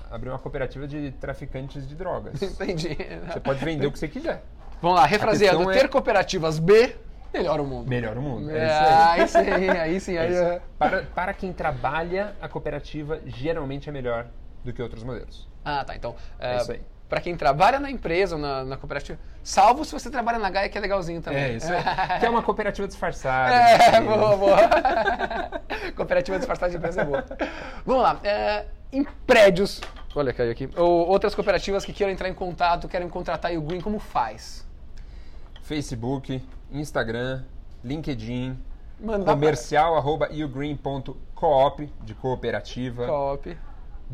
abrir uma cooperativa de traficantes de drogas. Entendi. Você pode vender o que você quiser. Vamos lá, refraseando. é- Ter cooperativas B melhora o mundo. Melhora o mundo. É, É, isso aí. aí sim, aí sim. É Aí, é. Para, para quem trabalha, a cooperativa geralmente é melhor do que outros modelos. Ah, tá. Então, É isso aí. para quem trabalha na empresa ou na, na cooperativa, salvo se você trabalha na Gaia, que é legalzinho também. É isso aí. que é uma cooperativa disfarçada. É, né? boa, boa. Cooperativa disfarçada de empresa é boa. Vamos lá. é, em prédios, olha, caiu aqui. Ou outras cooperativas que queiram entrar em contato, querem contratar o Green, como faz? Facebook, Instagram, LinkedIn, Mandar comercial arroba ugreen.coop, de cooperativa, Coop.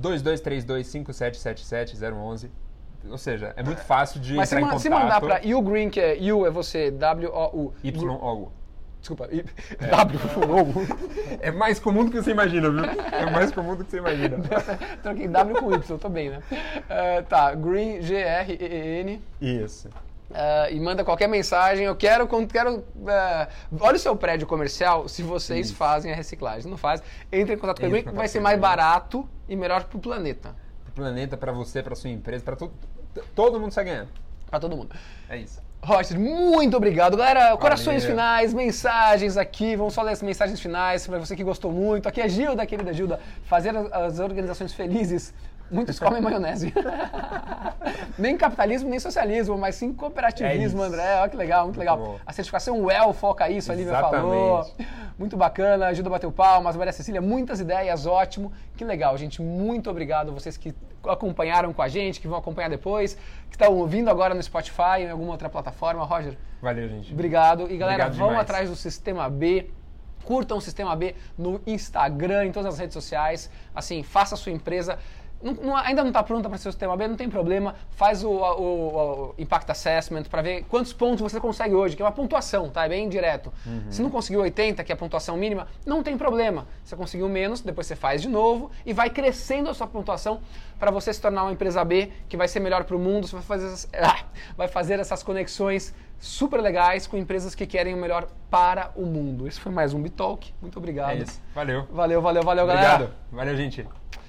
22325777 Ou seja, é muito fácil de Mas se, entrar em ma- contato. se mandar para U Green, que é U é você, W-O-U. YOU. Desculpa, I- W, O. É mais comum do que você imagina, viu? É mais comum do que você imagina. Troquei W com Y, tô bem, né? Eh, tá, Green, G-R-E-E-N. Isso. Eh, e manda qualquer mensagem. Eu quero. quero eh, olha o seu prédio comercial se vocês Isso. fazem a reciclagem. Não faz, entre em contato com o Entre em Green, que contato vai ser o mais barato e melhor pro planeta. Pro planeta, pra você, pra sua empresa, pra todo. Todo mundo sai ganhando. Pra todo mundo. É isso. Roger, muito obrigado. Galera, corações Valeu. finais, mensagens aqui. Vamos só ler as mensagens finais para você que gostou muito. Aqui é a Gilda, querida Gilda. Fazer as organizações felizes. Muitos comem maionese. nem capitalismo, nem socialismo, mas sim cooperativismo, É. André. Olha que legal, muito, legal. bom. A certificação WELL foca isso, a Lívia falou. Muito bacana. Gilda bateu palmas, Maria Cecília, muitas ideias, ótimo. Que legal, gente. Muito obrigado a vocês que acompanharam com a gente, que vão acompanhar depois, que estão ouvindo agora no Spotify, em alguma outra plataforma. Roger, Valeu, gente. Obrigado. E galera, Obrigado vão atrás do Sistema B. Curtam o Sistema B no Instagram, em todas as redes sociais. Assim, faça a sua empresa não- não- ainda não está pronta para ser o sistema B, não tem problema. Faz o, o- o Impact Assessment para ver quantos pontos você consegue hoje, que é uma pontuação, tá? É bem direto. Se não conseguiu 80, que é a pontuação mínima, não tem problema. Você conseguiu menos, depois você faz de novo e vai crescendo a sua pontuação para você se tornar uma empresa B que vai ser melhor para o mundo. Você vai fazer, essas, ah, vai fazer essas conexões super legais com empresas que querem o melhor para o mundo. Esse foi mais um Bitalk. Muito obrigado. É isso. Valeu. Valeu, valeu, valeu, galera. Obrigado. Valeu, gente.